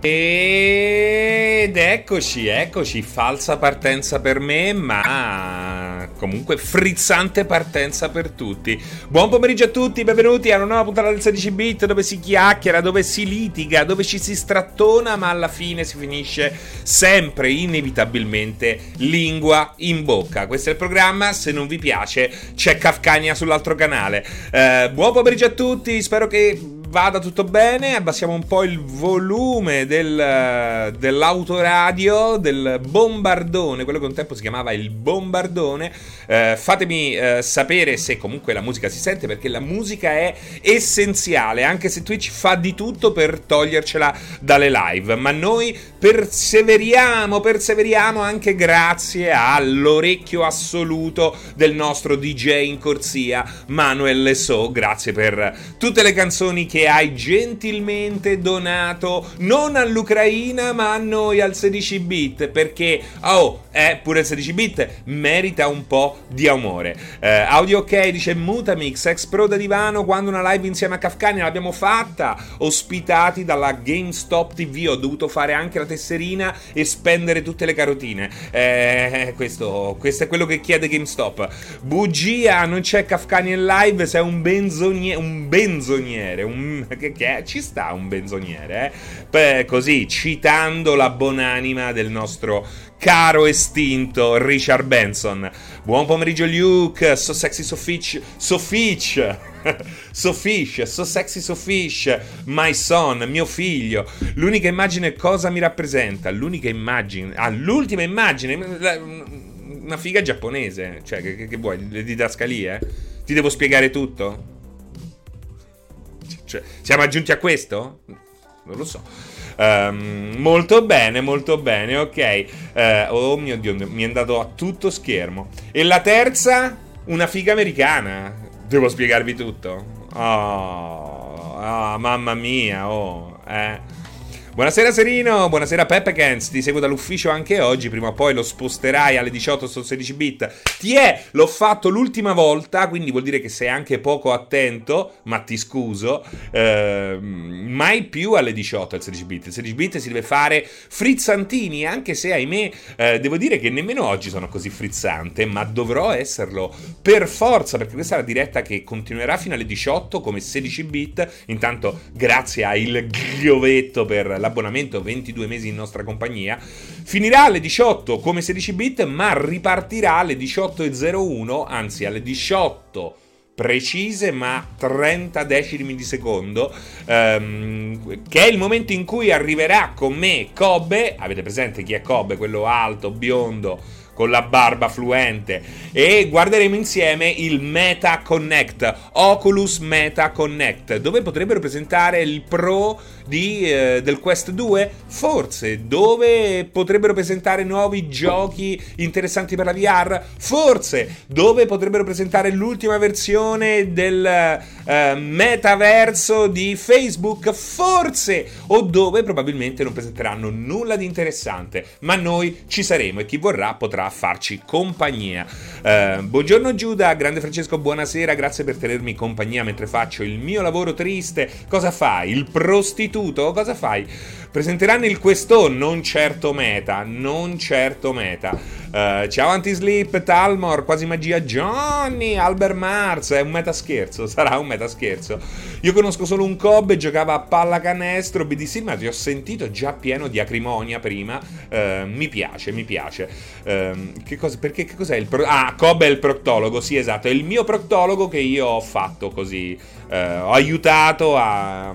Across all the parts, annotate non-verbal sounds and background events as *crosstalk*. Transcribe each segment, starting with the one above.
Ed eccoci, eccoci, falsa partenza per me, ma comunque frizzante partenza per tutti. Buon pomeriggio a tutti, benvenuti a una nuova puntata del 16 bit dove si chiacchiera, dove si litiga, dove ci si strattona, ma alla fine si finisce sempre, inevitabilmente, lingua in bocca. Questo è il programma, se non vi piace c'è Kafkania sull'altro canale. Eh, buon pomeriggio a tutti, spero che vada tutto bene, abbassiamo un po' il volume del, dell'autoradio, del bombardone, quello che un tempo si chiamava il bombardone. Eh, fatemi eh, sapere se comunque la musica si sente, perché la musica è essenziale, anche se Twitch fa di tutto per togliercela dalle live. Ma noi perseveriamo, perseveriamo anche grazie all'orecchio assoluto del nostro DJ in corsia, Manuel So. Grazie per tutte le canzoni che hai gentilmente donato non all'Ucraina ma a noi al 16 bit perché oh eh, pure il 16 bit merita un po' di amore. Eh, audio ok dice Mutamix ex pro da divano quando una live insieme a Kafkani l'abbiamo fatta. Ospitati dalla GameStop TV ho dovuto fare anche la tesserina e spendere tutte le carotine. Eh, questo, questo è quello che chiede GameStop. Bugia non c'è Kafkani in live sei un, benzonie- un benzoniere un che, che ci sta un benzoniere, eh? Beh, così, citando la buonanima del nostro caro estinto Richard Benson. Buon pomeriggio Luke, so sexy so fish, so fish, *laughs* so fish, so sexy so fish, my son, mio figlio. L'unica immagine cosa mi rappresenta? L'unica immagine, ah, l'ultima immagine, una figa giapponese, cioè che, che, vuoi, le didascalie? Ti devo spiegare tutto? Cioè, siamo aggiunti a questo? Non lo so. Um, molto bene, molto bene, ok. Uh, oh mio dio, mi è andato a tutto schermo. E la terza? Una figa americana. Devo spiegarvi tutto. Oh, oh mamma mia, oh, eh. Buonasera Serino, buonasera Peppekens, ti seguo dall'ufficio anche oggi, prima o poi lo sposterai alle 18 su 16 bit. Ti è, l'ho fatto l'ultima volta, quindi vuol dire che sei anche poco attento, ma ti scuso. Eh, mai più alle 18 al 16 bit. Il 16 bit si deve fare frizzantini, anche se ahimè eh, devo dire che nemmeno oggi sono così frizzante, ma dovrò esserlo per forza, perché questa è la diretta che continuerà fino alle 18 come 16 bit. Intanto grazie a il Ghiovetto per la l'abbonamento 22 mesi in nostra compagnia, finirà alle 18 come 16 bit, ma ripartirà alle 18.01, anzi alle 18 precise ma 30 decimi di secondo ehm, che è il momento in cui arriverà con me Cobbe avete presente chi è Cobbe quello alto biondo con la barba fluente e guarderemo insieme il Meta Connect, Oculus Meta Connect, dove potrebbero presentare il Pro di, eh, del Quest 2? Forse. Dove potrebbero presentare nuovi giochi interessanti per la VR? Forse. Dove potrebbero presentare l'ultima versione del eh, metaverso di Facebook? Forse. O dove probabilmente non presenteranno nulla di interessante, ma noi ci saremo e chi vorrà potrà farci compagnia. Uh, buongiorno Giuda, grande Francesco, buonasera, grazie per tenermi compagnia mentre faccio il mio lavoro triste. Cosa fai? Il prostituto? Cosa fai? Presenteranno il Questo, non certo meta, non certo meta. Uh, ciao Anti-Sleep, Talmor, quasi magia Johnny, Albert Mars, è un meta scherzo, *laughs* sarà un meta scherzo. Io conosco solo un Cobb, giocava a pallacanestro, BDC, ma ti ho sentito già pieno di acrimonia prima, uh, mi piace, mi piace. Uh, che cosa, perché che cos'è il pro- Ah, Cobb è il proctologo, sì esatto, è il mio proctologo che io ho fatto così, ho aiutato a...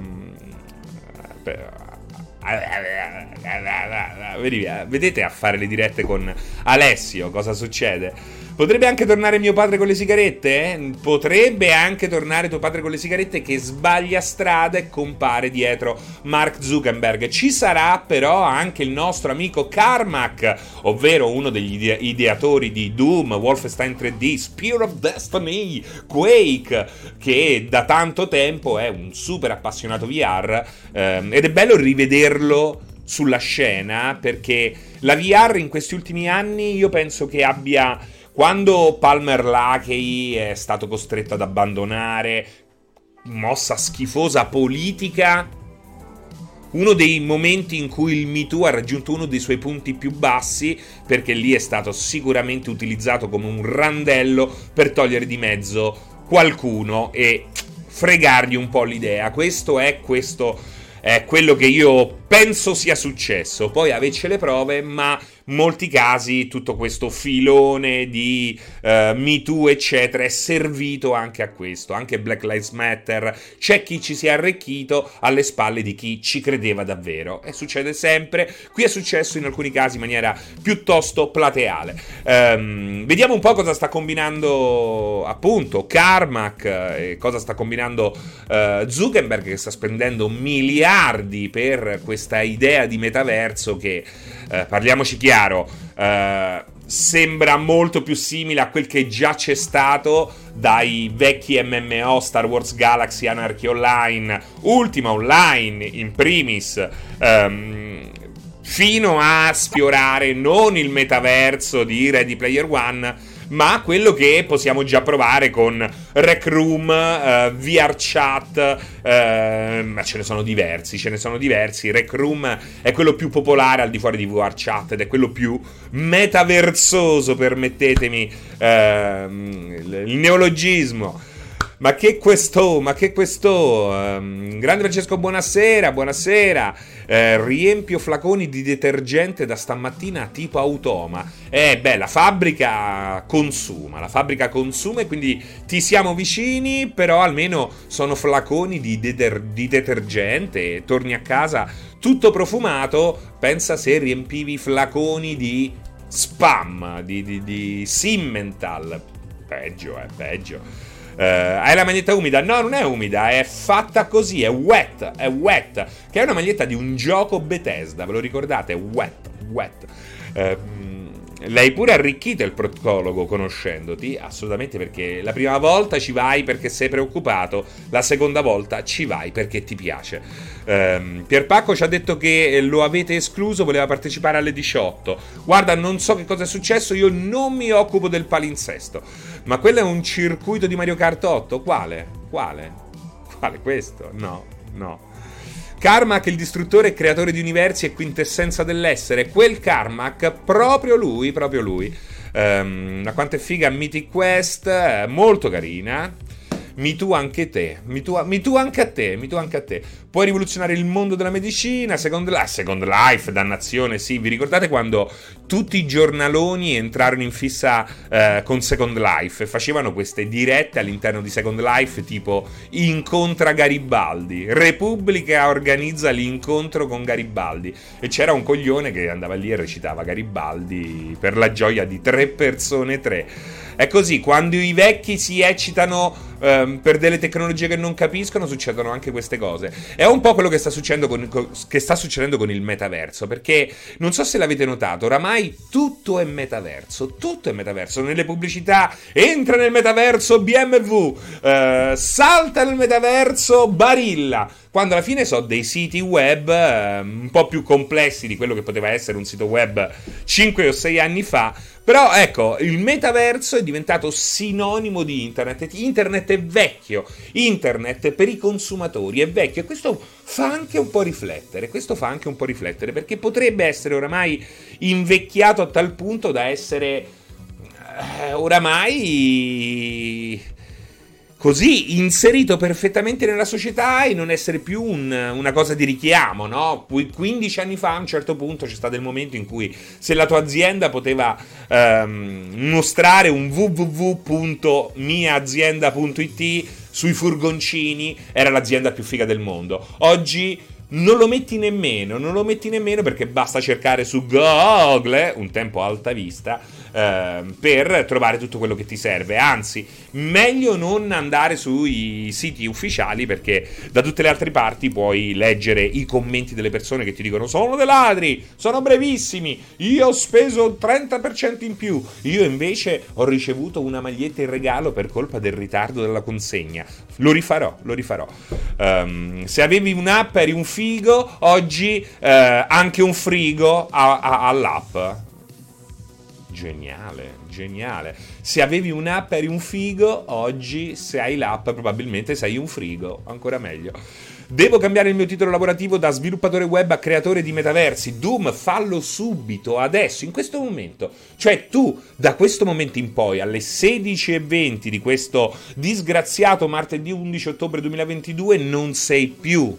Vedete a fare le dirette con Alessio cosa succede? Potrebbe anche tornare mio padre con le sigarette? Potrebbe anche tornare tuo padre con le sigarette che sbaglia strada e compare dietro Mark Zuckerberg. Ci sarà però anche il nostro amico Carmack, ovvero uno degli ide- ideatori di Doom, Wolfenstein 3D, Spear of Destiny, Quake, che da tanto tempo è un super appassionato VR ehm, ed è bello rivederlo sulla scena perché la VR in questi ultimi anni io penso che abbia quando Palmer Lakey è stato costretto ad abbandonare, mossa schifosa politica, uno dei momenti in cui il Me Too ha raggiunto uno dei suoi punti più bassi, perché lì è stato sicuramente utilizzato come un randello per togliere di mezzo qualcuno e fregargli un po' l'idea. Questo è questo è quello che io penso sia successo. Poi avete le prove, ma molti casi tutto questo filone di uh, Me Too, eccetera, è servito anche a questo. Anche Black Lives Matter. C'è chi ci si è arricchito alle spalle di chi ci credeva davvero. E succede sempre. Qui è successo in alcuni casi in maniera piuttosto plateale. Um, vediamo un po' cosa sta combinando appunto Carmack e cosa sta combinando uh, Zuckerberg che sta spendendo miliardi per questa idea di metaverso che eh, parliamoci chiaro, eh, sembra molto più simile a quel che già c'è stato dai vecchi MMO Star Wars Galaxy Anarchy Online, Ultima Online in primis. Ehm, fino a sfiorare non il metaverso di Ready Player One, ma quello che possiamo già provare con Rec Room, uh, VR Chat, uh, ma ce ne sono diversi, ce ne sono diversi. Rec Room è quello più popolare al di fuori di VR Chat ed è quello più metaversoso, permettetemi uh, il neologismo. Ma che questo, ma che questo. Um, grande Francesco, buonasera, buonasera. Eh, riempio flaconi di detergente da stamattina tipo automa. Eh, beh, la fabbrica consuma, la fabbrica consuma e quindi ti siamo vicini, però almeno sono flaconi di, deter- di detergente. Torni a casa tutto profumato. Pensa se riempivi flaconi di spam, di, di, di Simmental. Peggio, eh, peggio. Uh, hai la maglietta umida? No, non è umida, è fatta così, è wet, è wet, che è una maglietta di un gioco Bethesda, ve lo ricordate? Wet, wet. Uh, L'hai pure arricchito il procologo conoscendoti? Assolutamente perché la prima volta ci vai perché sei preoccupato, la seconda volta ci vai perché ti piace. Um, Pierpacco ci ha detto che lo avete escluso, voleva partecipare alle 18. Guarda, non so che cosa è successo, io non mi occupo del palinsesto. Ma quello è un circuito di Mario Kart 8? Quale? Quale? Quale questo? No, no. Carmack, il distruttore creatore di universi e quintessenza dell'essere. Quel Carmack, proprio lui, proprio lui. Um, quanto è figa Mythic Quest, eh, molto carina. Mi tu anche te, mi tu, mi tu anche a te, mi tu anche a te. Puoi rivoluzionare il mondo della medicina, Second Life, Second Life, dannazione, sì. Vi ricordate quando tutti i giornaloni entrarono in fissa eh, con Second Life e facevano queste dirette all'interno di Second Life tipo incontra Garibaldi, Repubblica organizza l'incontro con Garibaldi e c'era un coglione che andava lì e recitava Garibaldi per la gioia di tre persone, tre. È così, quando i vecchi si eccitano um, per delle tecnologie che non capiscono, succedono anche queste cose. È un po' quello che sta, con, che sta succedendo con il metaverso, perché non so se l'avete notato, oramai tutto è metaverso, tutto è metaverso. Nelle pubblicità entra nel metaverso BMW, uh, salta nel metaverso Barilla quando alla fine sono dei siti web eh, un po' più complessi di quello che poteva essere un sito web 5 o 6 anni fa. Però ecco, il metaverso è diventato sinonimo di internet. Internet è vecchio, internet per i consumatori è vecchio e questo fa anche un po' riflettere. Questo fa anche un po' riflettere perché potrebbe essere oramai invecchiato a tal punto da essere eh, oramai così inserito perfettamente nella società e non essere più un, una cosa di richiamo, no? 15 anni fa a un certo punto c'è stato il momento in cui se la tua azienda poteva ehm, mostrare un www.miaazienda.it sui furgoncini era l'azienda più figa del mondo. Oggi non lo metti nemmeno, non lo metti nemmeno perché basta cercare su Google, un tempo alta vista, eh, per trovare tutto quello che ti serve. Anzi, meglio non andare sui siti ufficiali perché da tutte le altre parti puoi leggere i commenti delle persone che ti dicono sono dei ladri, sono brevissimi, io ho speso 30% in più, io invece ho ricevuto una maglietta in regalo per colpa del ritardo della consegna. Lo rifarò, lo rifarò. Um, se avevi un'app eri un figo, oggi uh, anche un frigo ha, ha, ha. Geniale, geniale. Se avevi un'app eri un figo, oggi se hai l'app probabilmente sei un frigo, ancora meglio. Devo cambiare il mio titolo lavorativo da sviluppatore web a creatore di metaversi. Doom, fallo subito, adesso, in questo momento. Cioè tu, da questo momento in poi, alle 16.20 di questo disgraziato martedì 11 ottobre 2022, non sei più,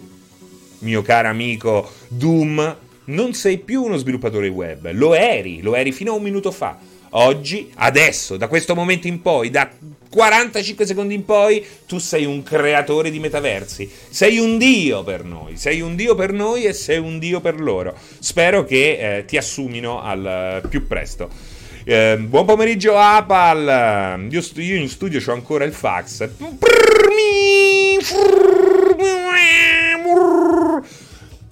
mio caro amico Doom, non sei più uno sviluppatore web. Lo eri, lo eri fino a un minuto fa Oggi, adesso, da questo momento in poi, da 45 secondi in poi, tu sei un creatore di metaversi. Sei un dio per noi. Sei un dio per noi e sei un dio per loro. Spero che eh, ti assumino al uh, più presto. Eh, buon pomeriggio, Apal. Io, io in studio ho ancora il fax.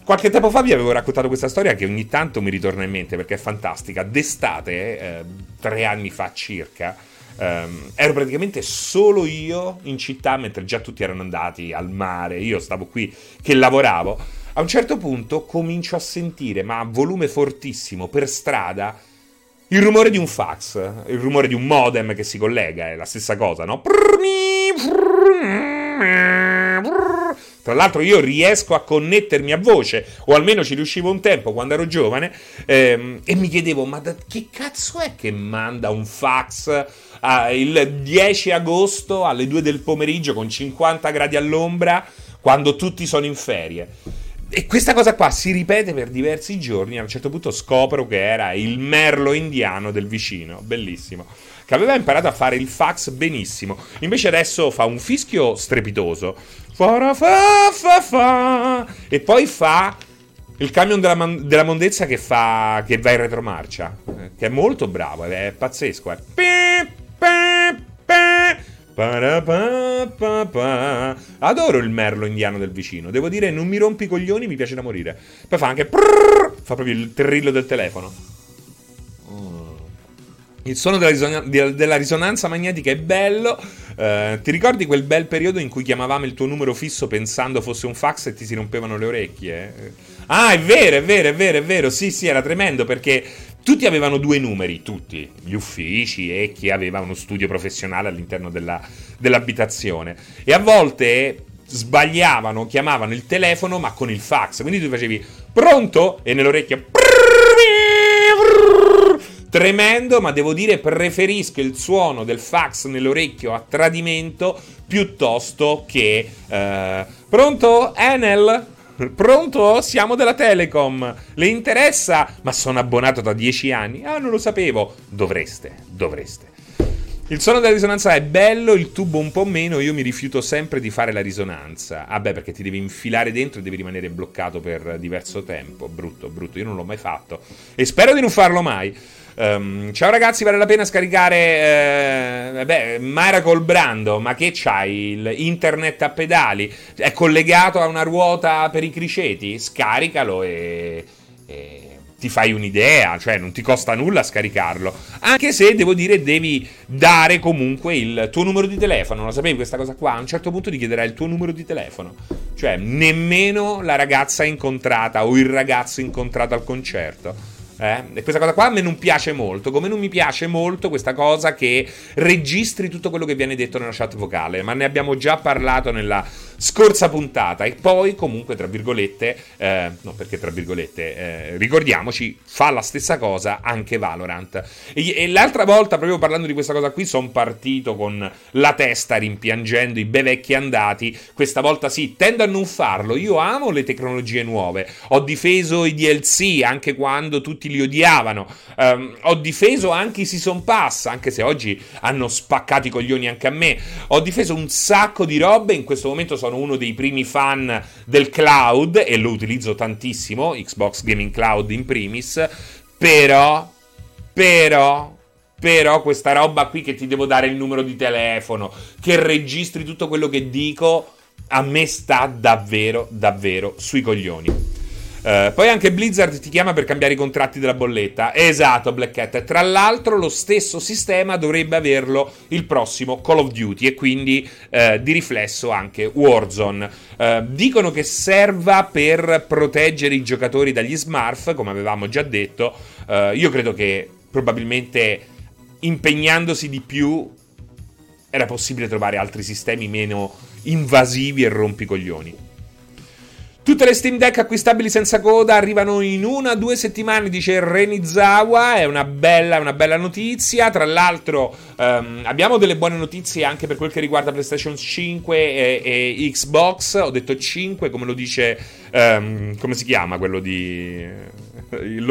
Qualche tempo fa vi avevo raccontato questa storia che ogni tanto mi ritorna in mente perché è fantastica. D'estate, eh, tre anni fa circa, ehm, ero praticamente solo io in città mentre già tutti erano andati al mare. Io stavo qui che lavoravo. A un certo punto comincio a sentire, ma a volume fortissimo, per strada, il rumore di un fax, il rumore di un modem che si collega, è la stessa cosa, no? Tra l'altro io riesco a connettermi a voce, o almeno ci riuscivo un tempo quando ero giovane, ehm, e mi chiedevo, ma da, che cazzo è che manda un fax eh, il 10 agosto alle 2 del pomeriggio con 50 gradi all'ombra quando tutti sono in ferie? E questa cosa qua si ripete per diversi giorni. A un certo punto scopro che era il merlo indiano del vicino. Bellissimo. Che aveva imparato a fare il fax benissimo. Invece adesso fa un fischio strepitoso. Fa, fa, fa, e poi fa il camion della, man- della mondezza che, fa, che va in retromarcia. Eh, che è molto bravo, è pazzesco. È. Adoro il merlo indiano del vicino. Devo dire, non mi rompi i coglioni, mi piace da morire. Poi fa anche. Fa proprio il trillo del telefono. Il suono della, rison- della, risonanza magnetica è bello. Uh, ti ricordi quel bel periodo in cui chiamavamo il tuo numero fisso pensando fosse un fax e ti si rompevano le orecchie? Ah, è vero, è vero, è vero, è vero. Sì, sì, era tremendo perché tutti avevano due numeri, tutti, gli uffici e chi aveva uno studio professionale all'interno della, dell'abitazione. E a volte sbagliavano, chiamavano il telefono ma con il fax. Quindi tu facevi pronto e nell'orecchio tremendo, ma devo dire preferisco il suono del fax nell'orecchio a tradimento piuttosto che... Eh, pronto? Enel? Pronto? Siamo della Telecom. Le interessa? Ma sono abbonato da dieci anni. Ah, non lo sapevo. Dovreste, dovreste. Il suono della risonanza è bello, il tubo un po' meno, io mi rifiuto sempre di fare la risonanza. Ah beh, perché ti devi infilare dentro e devi rimanere bloccato per diverso tempo. Brutto, brutto, io non l'ho mai fatto. E spero di non farlo mai. Um, ciao ragazzi, vale la pena scaricare eh, beh, Miracle Brando, ma che c'hai? Internet a pedali? È collegato a una ruota per i criceti? Scaricalo e, e ti fai un'idea, cioè non ti costa nulla scaricarlo. Anche se devo dire devi dare comunque il tuo numero di telefono. Lo sapevi questa cosa qua? A un certo punto ti chiederà il tuo numero di telefono. Cioè nemmeno la ragazza incontrata o il ragazzo incontrato al concerto eh? E questa cosa qua a me non piace molto, come non mi piace molto questa cosa che registri tutto quello che viene detto nella chat vocale, ma ne abbiamo già parlato nella scorsa puntata. E poi comunque tra virgolette, eh, no perché tra virgolette, eh, ricordiamoci, fa la stessa cosa anche Valorant. E, e l'altra volta, proprio parlando di questa cosa qui, sono partito con la testa rimpiangendo i bei vecchi andati, questa volta sì, tendo a non farlo, io amo le tecnologie nuove, ho difeso i DLC anche quando tutti li odiavano, um, ho difeso anche i Season Pass, anche se oggi hanno spaccato i coglioni anche a me, ho difeso un sacco di robe, in questo momento sono uno dei primi fan del cloud e lo utilizzo tantissimo, Xbox Gaming Cloud in primis, però, però, però questa roba qui che ti devo dare il numero di telefono, che registri tutto quello che dico, a me sta davvero, davvero sui coglioni. Uh, poi anche Blizzard ti chiama per cambiare i contratti della bolletta. Esatto, Black Cat. Tra l'altro, lo stesso sistema dovrebbe averlo il prossimo Call of Duty e quindi uh, di riflesso anche Warzone. Uh, dicono che serva per proteggere i giocatori dagli smurf, come avevamo già detto. io credo che probabilmente impegnandosi di più era possibile trovare altri sistemi meno invasivi e rompicoglioni. Tutte le Steam Deck acquistabili senza coda arrivano in una o due settimane, dice Renizawa. È una bella, una bella notizia. Tra l'altro, um, abbiamo delle buone notizie anche per quel che riguarda PlayStation 5 e, e Xbox. Ho detto 5, come lo dice. Um, come si chiama quello di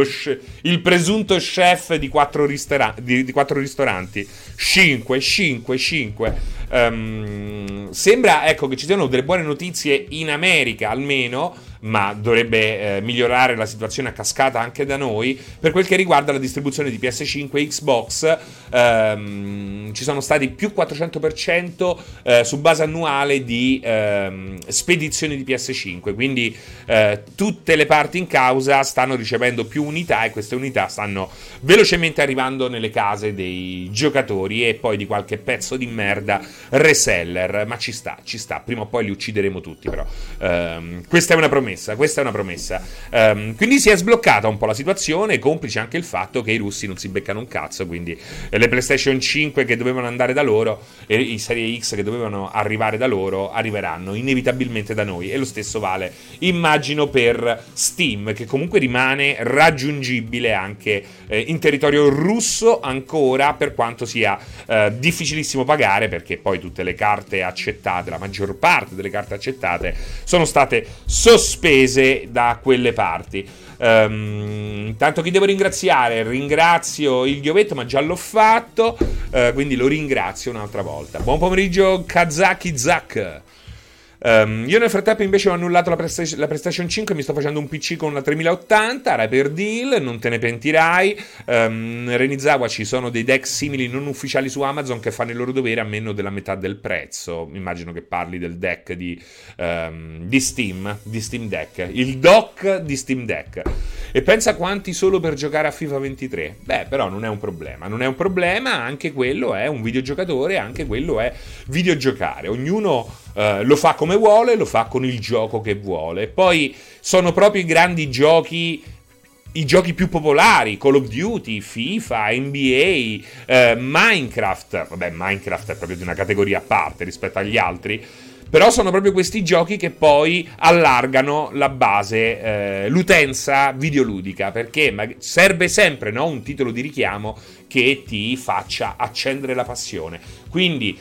Sh- il presunto chef di quattro, ristora- di, di quattro ristoranti. 5, 5, 5. Um, sembra ecco, che ci siano delle buone notizie in America almeno ma dovrebbe eh, migliorare la situazione a cascata anche da noi. Per quel che riguarda la distribuzione di PS5 e Xbox, ehm, ci sono stati più 400% eh, su base annuale di ehm, spedizioni di PS5, quindi eh, tutte le parti in causa stanno ricevendo più unità e queste unità stanno velocemente arrivando nelle case dei giocatori e poi di qualche pezzo di merda reseller, ma ci sta, ci sta, prima o poi li uccideremo tutti però. Ehm, questa è una promessa promessa, questa è una promessa. Um, quindi si è sbloccata un po' la situazione, complice anche il fatto che i russi non si beccano un cazzo, quindi le PlayStation 5 che dovevano andare da loro e i Serie X che dovevano arrivare da loro arriveranno inevitabilmente da noi e lo stesso vale immagino per Steam che comunque rimane raggiungibile anche eh, in territorio russo ancora per quanto sia eh, difficilissimo pagare perché poi tutte le carte accettate, la maggior parte delle carte accettate sono state sospese spese da quelle parti. Um, intanto chi devo ringraziare? Ringrazio il Ghiovetto, ma già l'ho fatto, uh, quindi lo ringrazio un'altra volta. Buon pomeriggio Kazaki Zak. Um, io nel frattempo invece ho annullato la, Presta- la, PlayStation 5 mi sto facendo un PC con la 3080, Raper Deal, non te ne pentirai. Um, Renizawa ci sono dei deck simili non ufficiali su Amazon che fanno il loro dovere a meno della metà del prezzo. Immagino che parli del deck di, um, di Steam, di Steam Deck, il dock di Steam Deck. E pensa quanti solo per giocare a FIFA 23. Beh, però non è un problema, non è un problema, anche quello è un videogiocatore, anche quello è videogiocare. Ognuno Uh, lo fa come vuole, lo fa con il gioco che vuole. Poi sono proprio i grandi giochi i giochi più popolari, Call of Duty, FIFA, NBA, eh, Minecraft. Vabbè, Minecraft è proprio di una categoria a parte rispetto agli altri. Però sono proprio questi giochi che poi allargano la base, eh, l'utenza videoludica, perché serve sempre no, un titolo di richiamo che ti faccia accendere la passione. Quindi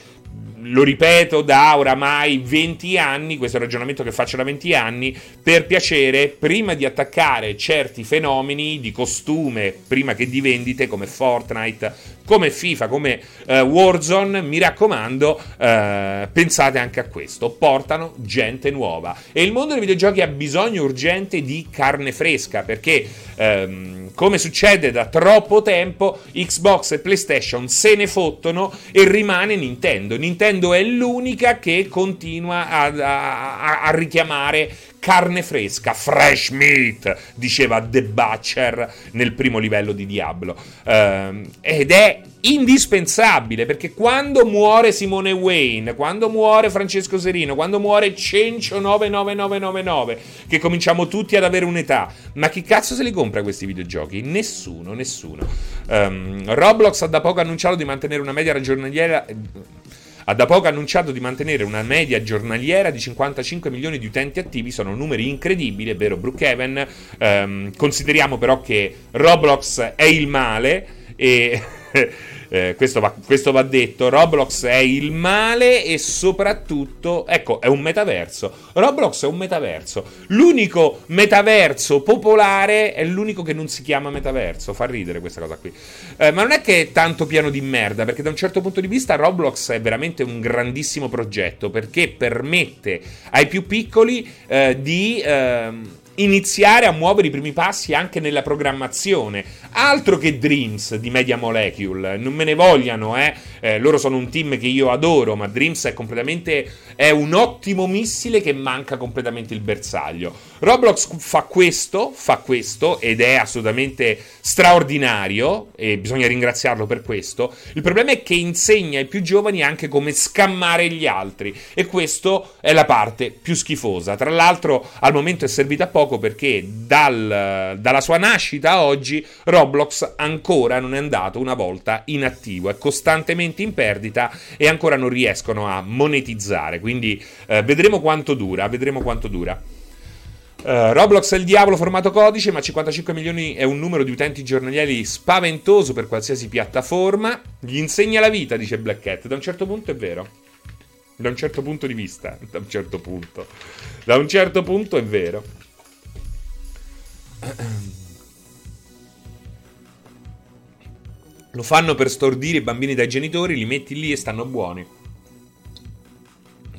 lo ripeto da oramai 20 anni, questo è un ragionamento che faccio da 20 anni, per piacere, prima di attaccare certi fenomeni di costume, prima che di vendite come Fortnite, come FIFA, come uh, Warzone, mi raccomando, uh, pensate anche a questo, portano gente nuova. E il mondo dei videogiochi ha bisogno urgente di carne fresca, perché... Um, come succede da troppo tempo, Xbox e PlayStation se ne fottono e rimane Nintendo. Nintendo è l'unica che continua a, a, a richiamare carne fresca, fresh meat, diceva The Butcher nel primo livello di Diablo. Uh, ed è indispensabile perché quando muore Simone Wayne, quando muore Francesco Serino, quando muore Cencio 99999, che cominciamo tutti ad avere un'età, ma chi cazzo se li compra questi videogiochi? Nessuno, nessuno. Um, Roblox ha da poco annunciato di mantenere una media giornaliera ha da poco annunciato di mantenere una media giornaliera di 55 milioni di utenti attivi, sono numeri incredibili, è vero Brookhaven, ehm, consideriamo però che Roblox è il male e *laughs* eh, questo, va, questo, va, detto, Roblox è il male e soprattutto, ecco, è un metaverso. Roblox è un metaverso. L'unico metaverso popolare è l'unico che non si chiama metaverso. Fa ridere questa cosa qui. Eh, ma non è che è tanto pieno di merda, perché da un certo punto di vista Roblox è veramente un grandissimo progetto, perché permette ai più piccoli eh, di... Iniziare a muovere i primi passi anche nella programmazione. Altro che Dreams di Media Molecule, non me ne vogliano, eh? eh loro sono un team che io adoro, ma Dreams è completamente è un ottimo missile che manca completamente il bersaglio. Roblox fa questo, fa questo ed è assolutamente straordinario e bisogna ringraziarlo per questo. Il problema è che insegna ai più giovani anche come scammare gli altri e questo è la parte più schifosa. Tra l'altro al momento è servita poco perché dal, dalla sua nascita a oggi Roblox ancora non è andato una volta in attivo, è costantemente in perdita e ancora non riescono a monetizzare, quindi eh, vedremo quanto dura, vedremo quanto dura. Uh, Roblox è il diavolo formato codice, ma 55 milioni è un numero di utenti giornalieri spaventoso per qualsiasi piattaforma. Gli insegna la vita, dice Black Cat. Da un certo punto è vero. Da un certo punto di vista. Da un certo punto. Da un certo punto è vero. Lo fanno per stordire i bambini dai genitori, li metti lì e stanno buoni.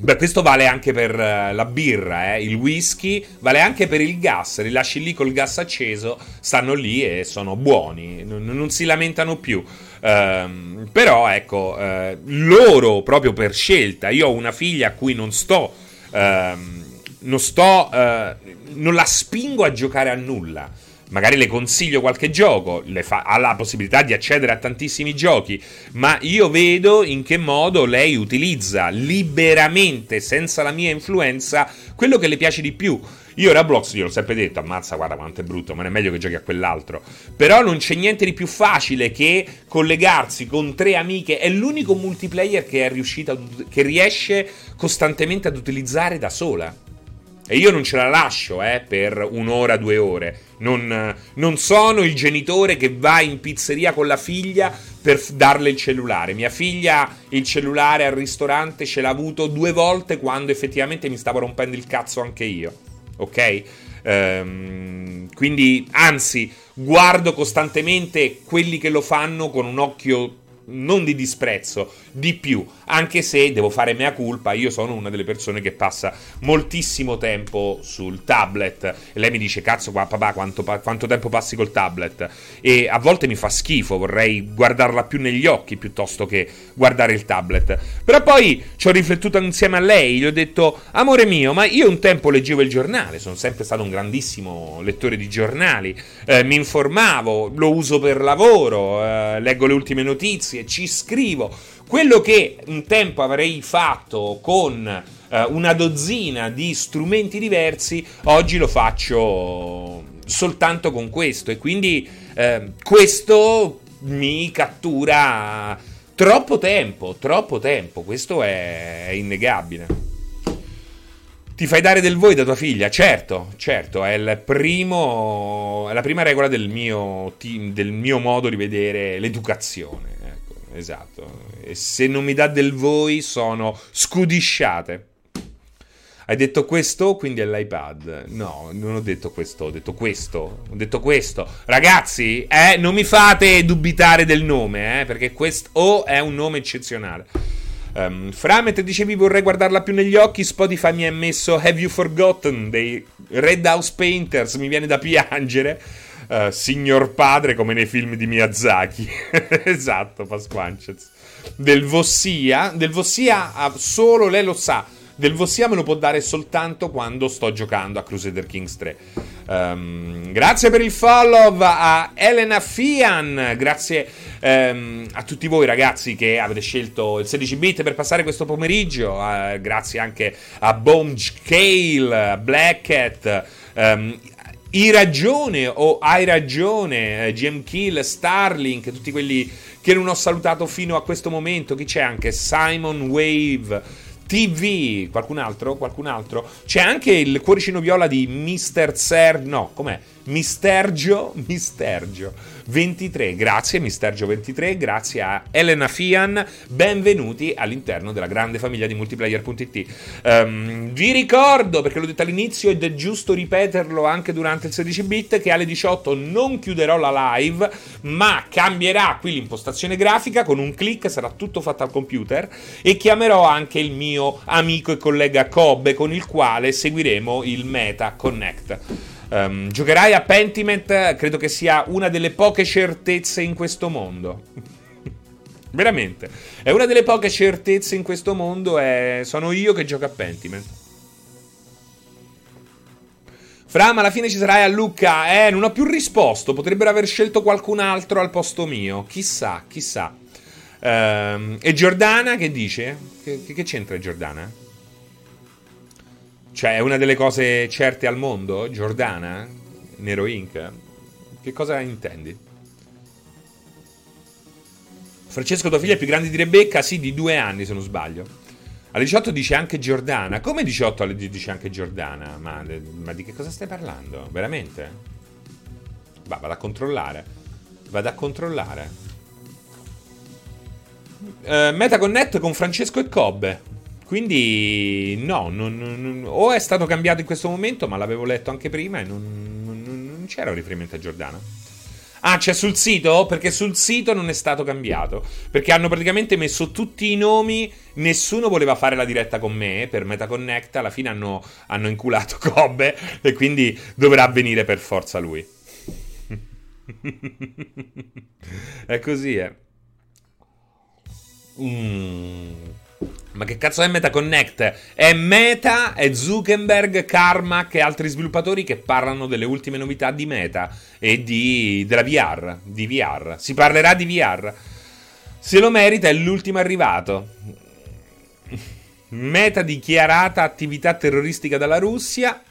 Beh, questo vale anche per uh, la birra, eh? il whisky, vale anche per il gas. Li lasci lì col gas acceso, stanno lì e sono buoni, non, non si lamentano più. Uh, però, ecco, uh, loro proprio per scelta. Io ho una figlia a cui non sto. Ehm, non sto. Eh, non la spingo a giocare a nulla magari le consiglio qualche gioco, fa- ha la possibilità di accedere a tantissimi giochi, ma io vedo in che modo lei utilizza liberamente, senza la mia influenza, quello che le piace di più. Io Roblox gliel'ho sempre detto, ammazza, guarda quanto è brutto, ma è meglio che giochi a quell'altro. Però non c'è niente di più facile che collegarsi con tre amiche. È l'unico multiplayer che è riuscita, che riesce costantemente ad utilizzare da sola. E io non ce la lascio eh, per un'ora, due ore. Non, non, sono il genitore che va in pizzeria con la figlia per darle il cellulare. Mia figlia il cellulare al ristorante ce l'ha avuto due volte quando effettivamente mi stavo rompendo il cazzo anche io. Ok? Ehm, quindi, anzi, guardo costantemente quelli che lo fanno con un occhio non di disprezzo, di più, anche se devo fare mea culpa, io sono una delle persone che passa moltissimo tempo sul tablet. E lei mi dice cazzo qua papà quanto, quanto tempo passi col tablet? E a volte mi fa schifo, vorrei guardarla più negli occhi piuttosto che guardare il tablet, però poi ci ho riflettuto insieme a lei, gli ho detto amore mio ma io un tempo leggevo il giornale, sono sempre stato un grandissimo lettore di giornali, eh, mi informavo, lo uso per lavoro, eh, leggo le ultime notizie, notizie, ci scrivo. Quello che un tempo avrei fatto con eh, una dozzina di strumenti diversi, oggi lo faccio soltanto con questo e quindi eh, questo mi cattura troppo tempo, troppo tempo, questo è innegabile. Ti fai dare del voi da tua figlia? Certo, certo, è, primo, è la prima regola del mio, del mio modo di vedere l'educazione esatto. E se non mi dà del voi sono scudisciate. Hai detto questo, quindi è l'iPad. No, non ho detto questo, ho detto questo. Ho detto questo. Ragazzi, eh, non mi fate dubitare del nome, eh, perché questo O è un nome eccezionale. Um, Fra, mentre dicevi vorrei guardarla più negli occhi, Spotify mi ha messo Have You Forgotten dei Red House Painters, mi viene da piangere. Uh, signor padre come nei film di Miyazaki. *laughs* esatto, Pasquanchez. Del Vossia, del Vossia ah, solo lei lo sa. Del Vossia me lo può dare soltanto quando sto giocando a Crusader Kings 3. Um, ehm, grazie per il follow a Elena Fian. Grazie um, a tutti voi ragazzi che avete scelto il 16 bit per passare questo pomeriggio. Uh, grazie anche a Bone Scale, a Black Cat. Um, i ragione o hai ragione, eh, GM Kill, Starlink, tutti quelli che non ho salutato fino a questo momento. Chi c'è anche? Simon Wave. TV, qualcun altro? Qualcun altro? C'è anche il cuoricino viola di Mr. Ser. No, com'è? Mistergio, Mistergio 23. Grazie Mistergio 23, grazie a Elena Fian. Benvenuti all'interno della grande famiglia di multiplayer.it. Um, vi ricordo, perché l'ho detto all'inizio ed è giusto ripeterlo anche durante il 16 bit, che alle 18 non chiuderò la live, ma cambierà qui l'impostazione grafica con un clic, sarà tutto fatto al computer e chiamerò anche il mio amico e collega Cobbe con il quale seguiremo il Meta Connect. Um, giocherai a Pentiment, credo che sia una delle poche certezze in questo mondo. *laughs* Veramente. È una delle poche certezze in questo mondo e sono io che gioco a Pentiment. Fra, ma alla fine ci sarai a Lucca? Eh, non ho più risposto. Potrebbero aver scelto qualcun altro al posto mio. Chissà, chissà. Um, e Giordana che dice? Che, che c'entra Giordana? Cioè, è una delle cose certe al mondo? Giordana? Nero Inc? Che cosa intendi? Francesco, tua figlia è più grande di Rebecca? Sì, di due anni se non sbaglio. Alle 18 dice anche Giordana. Come 18 alle 10 dice anche Giordana? Ma, ma di che cosa stai parlando? Veramente? Va, vado a controllare. Vado a controllare. Uh, MetaConnect con Francesco e Cobbe. Quindi no, non, non, o è stato cambiato in questo momento, ma l'avevo letto anche prima e non, non c'era un riferimento a Giordana. Ah, c'è sul sito? Perché sul sito non è stato cambiato. Perché hanno praticamente messo tutti i nomi. Nessuno voleva fare la diretta con me per MetaConnect. Alla fine hanno, hanno inculato *laughs* Cobbe. E quindi dovrà venire per forza lui. *laughs* è così, eh. Mm. Ma che cazzo è MetaConnect? È Meta, è Zuckerberg, Carmack e altri sviluppatori che parlano delle ultime novità di Meta e di, della VR, di VR. Si parlerà di VR. Se lo merita è l'ultimo arrivato. Meta dichiarata attività terroristica dalla Russia.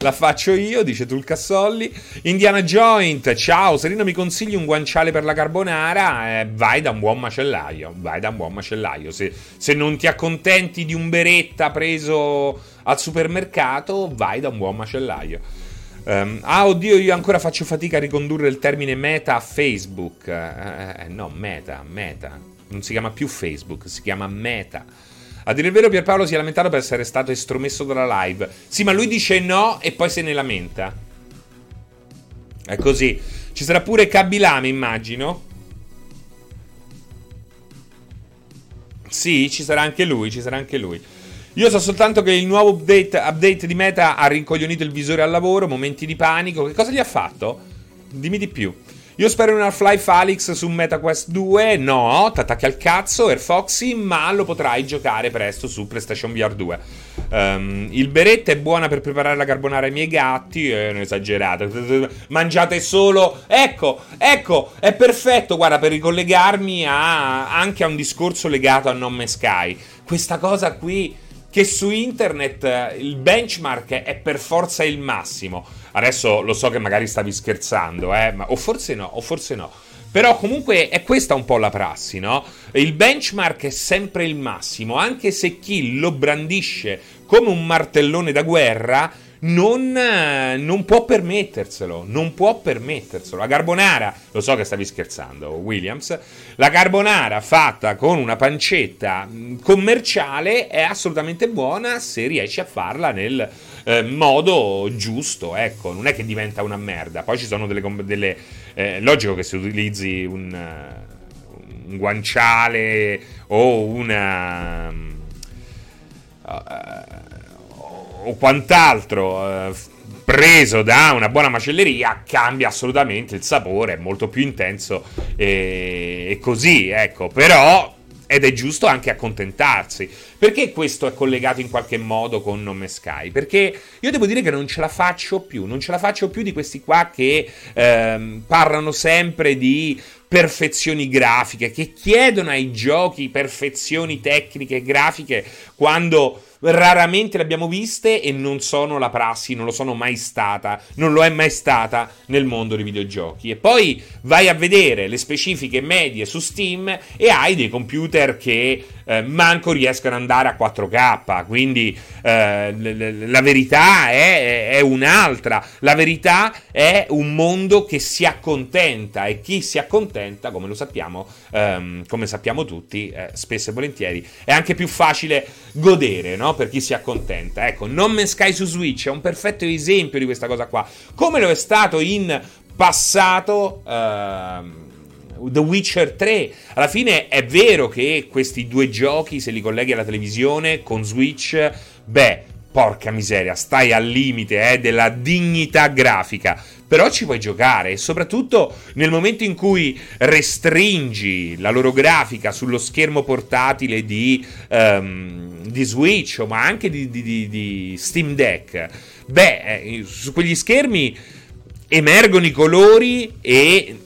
La faccio io, dice Tulcassolli. Indiana Joint, ciao, Serino mi consigli un guanciale per la carbonara? Eh, vai da un buon macellaio, vai da un buon macellaio. Se, se non ti accontenti di un beretta preso al supermercato, vai da un buon macellaio. Um, ah, oddio, io ancora faccio fatica a ricondurre il termine meta a Facebook. Eh, eh, no, meta, meta. Non si chiama più Facebook, si chiama meta. A dire il vero, Pierpaolo si è lamentato per essere stato estromesso dalla live. Sì, ma lui dice no e poi se ne lamenta. È così. Ci sarà pure Kabilame, immagino. Sì, ci sarà anche lui, ci sarà anche lui. Io so soltanto che il nuovo update, update di Meta ha rincoglionito il visore al lavoro, momenti di panico. Che cosa gli ha fatto? Dimmi di più. Io spero in Half-Life Alyx su MetaQuest 2. No, t'attacchi al cazzo, Air Foxy, ma lo potrai giocare presto su PlayStation VR 2. Um, il beretta è buona per preparare la carbonara ai miei gatti. Eh, esagerato. Mangiate solo. Ecco, ecco, è perfetto. Guarda, per ricollegarmi a, anche a un discorso legato a Non Sky. Questa cosa qui che su internet eh, il benchmark è per forza il massimo. Adesso lo so che magari stavi scherzando, eh, ma, o forse no, o forse no. Però comunque è questa un po' la prassi, no? Il benchmark è sempre il massimo, anche se chi lo brandisce come un martellone da guerra non, non, può permetterselo, non può permetterselo. La carbonara, lo so che stavi scherzando, Williams, la carbonara fatta con una pancetta commerciale è assolutamente buona se riesci a farla nel eh, modo giusto, ecco, non è che diventa una merda. Poi ci sono delle... delle eh, logico che se utilizzi un, un guanciale o una... Uh, o quant'altro eh, preso da una buona macelleria cambia assolutamente il sapore, è molto più intenso e, e così, ecco, però ed è giusto anche accontentarsi. Perché questo è collegato in qualche modo con Non Me Sky? Perché io devo dire che non ce la faccio più, non ce la faccio più di questi qua che ehm, parlano sempre di perfezioni grafiche, che chiedono ai giochi perfezioni tecniche e grafiche quando raramente le abbiamo viste e non sono la prassi, non lo sono mai stata, non lo è mai stata nel mondo dei videogiochi. E poi vai a vedere le specifiche medie su Steam e hai dei computer che eh, manco riescono ad andare a 4K. Quindi eh, la verità è, è, un'altra. La verità è un mondo che si accontenta e chi si accontenta, come lo sappiamo, ehm, come sappiamo tutti, eh, spesso e volentieri, è anche più facile godere, no? Per chi si accontenta. Ecco, Non Me Sky su Switch è un perfetto esempio di questa cosa qua. Come lo è stato in passato. Ehm, The Witcher 3. Alla fine è vero che questi due giochi, se li colleghi alla televisione con Switch, beh, porca miseria, stai al limite eh, della dignità grafica. Però ci puoi giocare e soprattutto nel momento in cui restringi la loro grafica sullo schermo portatile di, um, di Switch, ma anche di, di, di Steam Deck, beh, eh, su quegli schermi emergono i colori e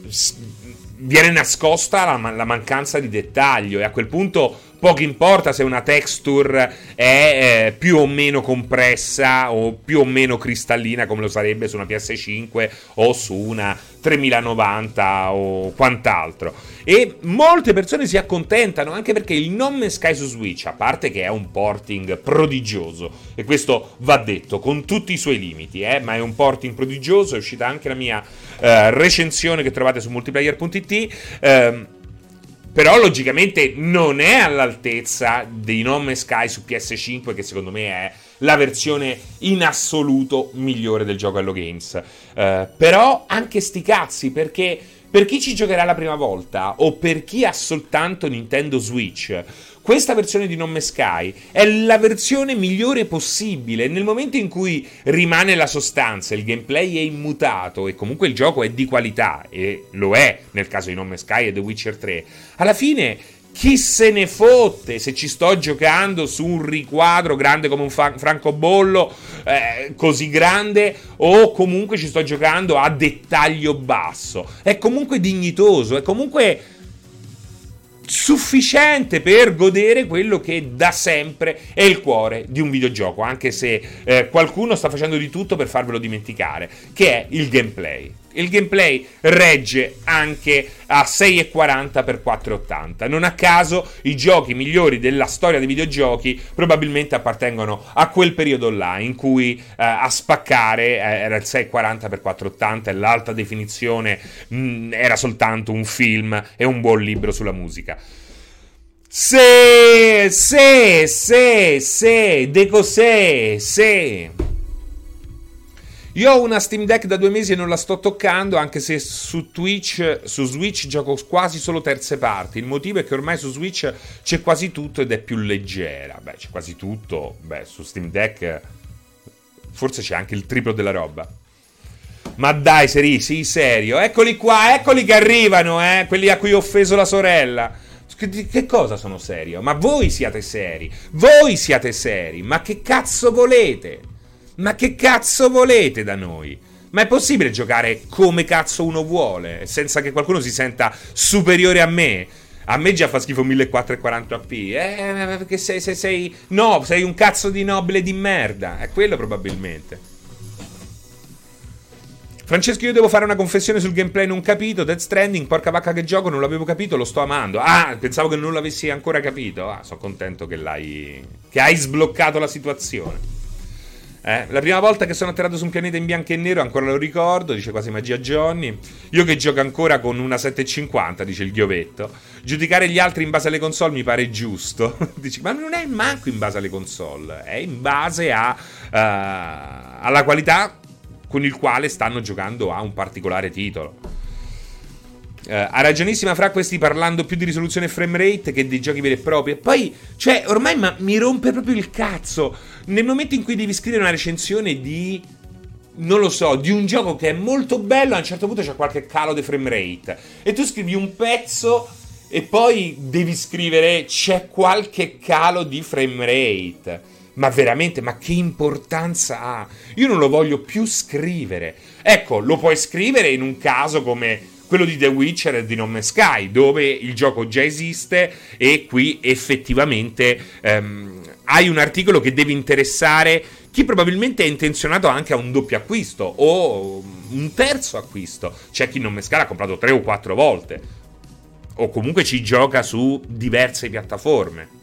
viene nascosta la, la, mancanza di dettaglio e a quel punto poco importa se una texture è eh, più o meno compressa o più o meno cristallina come lo sarebbe su una PS5 o su una 3090 o quant'altro. E molte persone si accontentano anche perché il No Man's Sky su Switch, a parte che è un porting prodigioso, e questo va detto con tutti i suoi limiti, eh, ma è un porting prodigioso, è uscita anche la mia eh, recensione che trovate su multiplayer.it. Eh, però logicamente non è all'altezza di No Man's Sky su PS5 che secondo me è la versione in assoluto migliore del gioco Hello Games. Uh, però anche sti cazzi perché per chi ci giocherà la prima volta o per chi ha soltanto Nintendo Switch questa versione di Nome Sky è la versione migliore possibile. Nel momento in cui rimane la sostanza, il gameplay è immutato e comunque il gioco è di qualità, e lo è nel caso di Nome Sky e The Witcher 3, alla fine chi se ne fotte se ci sto giocando su un riquadro grande come un francobollo eh, così grande o comunque ci sto giocando a dettaglio basso è comunque dignitoso è comunque sufficiente per godere quello che da sempre è il cuore di un videogioco, anche se eh, qualcuno sta facendo di tutto per farvelo dimenticare, che è il gameplay. Il gameplay regge anche a 6,40x480. Non a caso i giochi migliori della storia dei videogiochi probabilmente appartengono a quel periodo là in cui eh, a spaccare eh, era il 640x480 e l'alta definizione mh, mm, era soltanto un film e un buon libro sulla musica. Se, se, se, se, de cos'è, se. Io ho una Steam Deck da due mesi e non la sto toccando, anche se su Twitch, su Switch gioco quasi solo terze parti. Il motivo è che ormai su Switch c'è quasi tutto ed è più leggera. Beh, c'è quasi tutto. Beh, su Steam Deck forse c'è anche il triplo della roba. Ma dai, Seri, sii serio. Eccoli qua, eccoli che arrivano, eh. Quelli a cui ho offeso la sorella. Che cosa sono serio? Ma voi siate seri. Voi siate seri. Ma che cazzo volete? Ma che cazzo volete da noi? Ma è possibile giocare come cazzo uno vuole, senza che qualcuno si senta superiore a me? A me già fa schifo 1440p. Eh, perché sei, sei, sei. No, sei un cazzo di nobile di merda. È quello probabilmente. Francesco, io devo fare una confessione sul gameplay non capito. Death Stranding, porca vacca che gioco, non l'avevo capito, lo sto amando. Ah, pensavo che non l'avessi ancora capito. Ah, sono contento che l'hai. che hai sbloccato la situazione. Eh, la prima volta che sono atterrato su un pianeta in bianco e nero, ancora lo ricordo, dice quasi magia Johnny. Io che gioco ancora con una 750, dice il Ghiovetto. Giudicare gli altri in base alle console mi pare giusto. *laughs* dice, ma non è manco in base alle console, è in base a, uh, alla qualità con il quale stanno giocando a un particolare titolo. Uh, ha ragionissima fra questi parlando più di risoluzione frame rate che di giochi veri e propri. E poi, cioè, ormai ma, mi rompe proprio il cazzo. Nel momento in cui devi scrivere una recensione di. Non lo so, di un gioco che è molto bello, a un certo punto c'è qualche calo di frame rate. E tu scrivi un pezzo e poi devi scrivere c'è qualche calo di frame rate. Ma veramente, ma che importanza ha? Io non lo voglio più scrivere. Ecco, lo puoi scrivere in un caso come quello di The Witcher e di No Man's Sky, dove il gioco già esiste e qui effettivamente ehm, hai un articolo che deve interessare chi probabilmente è intenzionato anche a un doppio acquisto o un terzo acquisto. C'è chi non Sky ha comprato tre o quattro volte o comunque ci gioca su diverse piattaforme.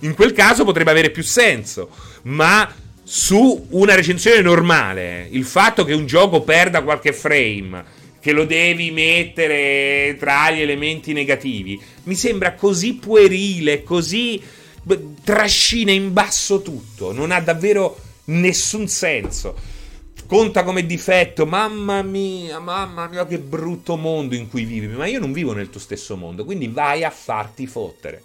In quel caso potrebbe avere più senso, ma su una recensione normale, il fatto che un gioco perda qualche frame che lo devi mettere tra gli elementi negativi. Mi sembra così puerile, così trascina in basso tutto. Non ha davvero nessun senso. Conta come difetto, mamma mia, mamma mia, che brutto mondo in cui vivi. Ma io non vivo nel tuo stesso mondo, quindi vai a farti fottere.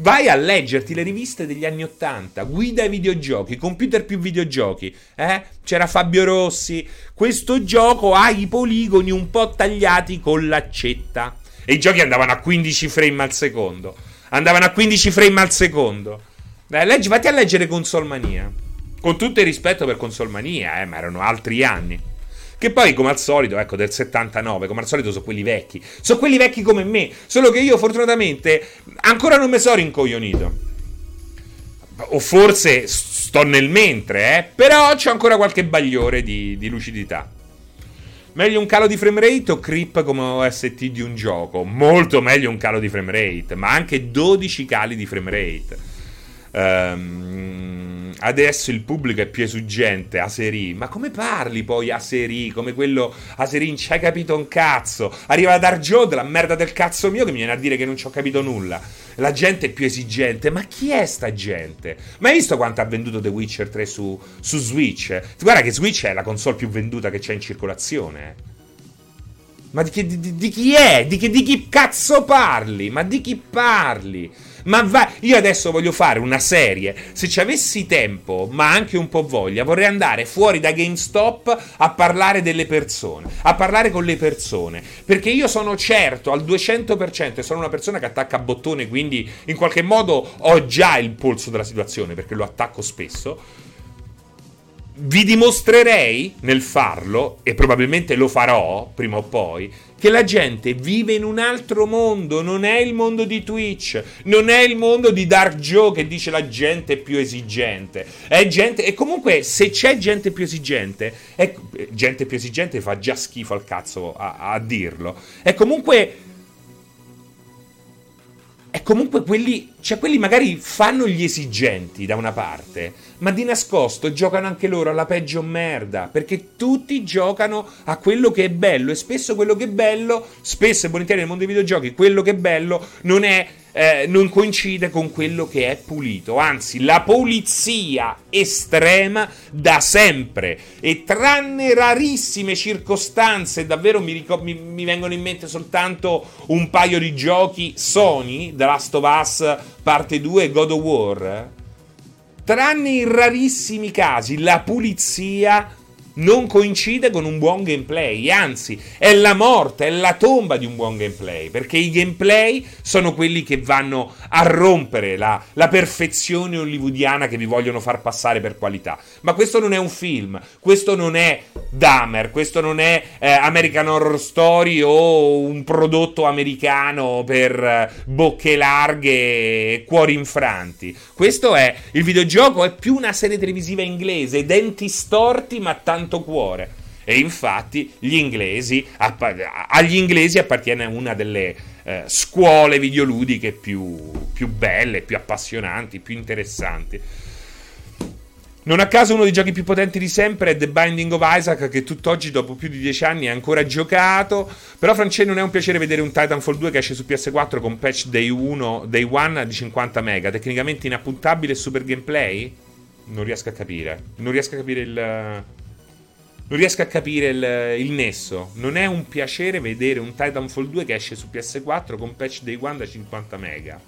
Vai a leggerti le riviste degli anni Ottanta, guida ai videogiochi, computer più videogiochi, eh? C'era Fabio Rossi. Questo gioco ha i poligoni un po' tagliati con l'accetta. E i giochi andavano a 15 frame al secondo. Andavano a 15 frame al secondo. Dai, leggi, vatti a leggere Consolmania. Con tutto il rispetto per Consolmania, eh, ma erano altri anni. Che poi, come al solito, ecco, del 79, come al solito sono quelli vecchi. Sono quelli vecchi come me. Solo che io, fortunatamente, ancora non mi sono rincoglionito. O forse sto nel mentre, eh. Però c'ho ancora qualche bagliore di, di lucidità. Meglio un calo di frame rate o creep come OST di un gioco? Molto meglio un calo di frame rate, ma anche 12 cali di frame rate. Um, adesso il pubblico è più esuggente, Aseri. Ma come parli poi Aseri? Come quello Aseri, non ci hai capito un cazzo. Arriva Dark Joe, la merda del cazzo mio, che mi viene a dire che non ci ho capito nulla. La gente è più esigente. Ma chi è sta gente? Ma hai visto quanto ha venduto The Witcher 3 su, su Switch? Guarda che Switch è la console più venduta che c'è in circolazione. Ma di chi, di, di chi è? Di, di chi cazzo parli? Ma di chi parli? Ma va, io adesso voglio fare una serie. Se ci avessi tempo, ma anche un po' voglia, vorrei andare fuori da GameStop a parlare delle persone, a parlare con le persone. Perché io sono certo al 200% e sono una persona che attacca a bottone, quindi in qualche modo ho già il polso della situazione perché lo attacco spesso vi dimostrerei nel farlo, e probabilmente lo farò prima o poi, che la gente vive in un altro mondo, non è il mondo di Twitch, non è il mondo di Dark Joe che dice la gente è più esigente. È gente, e comunque se c'è gente più esigente, è, gente più esigente fa già schifo al cazzo a, a dirlo. È comunque e comunque quelli, cioè quelli magari fanno gli esigenti da una parte, ma di nascosto giocano anche loro alla peggio merda, perché tutti giocano a quello che è bello e spesso quello che è bello, spesso e volentieri nel mondo dei videogiochi, quello che è bello non è eh, non coincide con quello che è pulito. Anzi, la pulizia estrema da sempre. E tranne rarissime circostanze, davvero mi, ricor- mi, mi vengono in mente soltanto un paio di giochi Sony, The Last of Us parte 2 e God of War. Tranne in rarissimi casi, la pulizia non coincide con un buon gameplay, anzi è la morte, è la tomba di un buon gameplay, perché i gameplay sono quelli che vanno a rompere la, la, perfezione hollywoodiana che vi vogliono far passare per qualità. Ma questo non è un film, questo non è Dahmer, questo non è eh, American Horror Story o un prodotto americano per eh, bocche larghe e cuori infranti. Questo è il videogioco, è più una serie televisiva inglese, denti storti ma tanto tanto cuore. E infatti gli inglesi, agli inglesi appartiene una delle eh, scuole videoludiche più, più belle, più appassionanti, più interessanti. Non a caso uno dei giochi più potenti di sempre è The Binding of Isaac, che tutt'oggi, dopo più di dieci anni, è ancora giocato. Però, Francesco, non è un piacere vedere un Titanfall 2 che esce su PS4 con patch day 1, day 1 di 50 mega, tecnicamente inappuntabile e super gameplay? Non riesco a capire. Non riesco a capire il non riesco a capire il, il, nesso. Non è un piacere vedere un Titanfall 2 che esce su PS4 con patch day 1 da 50 mega.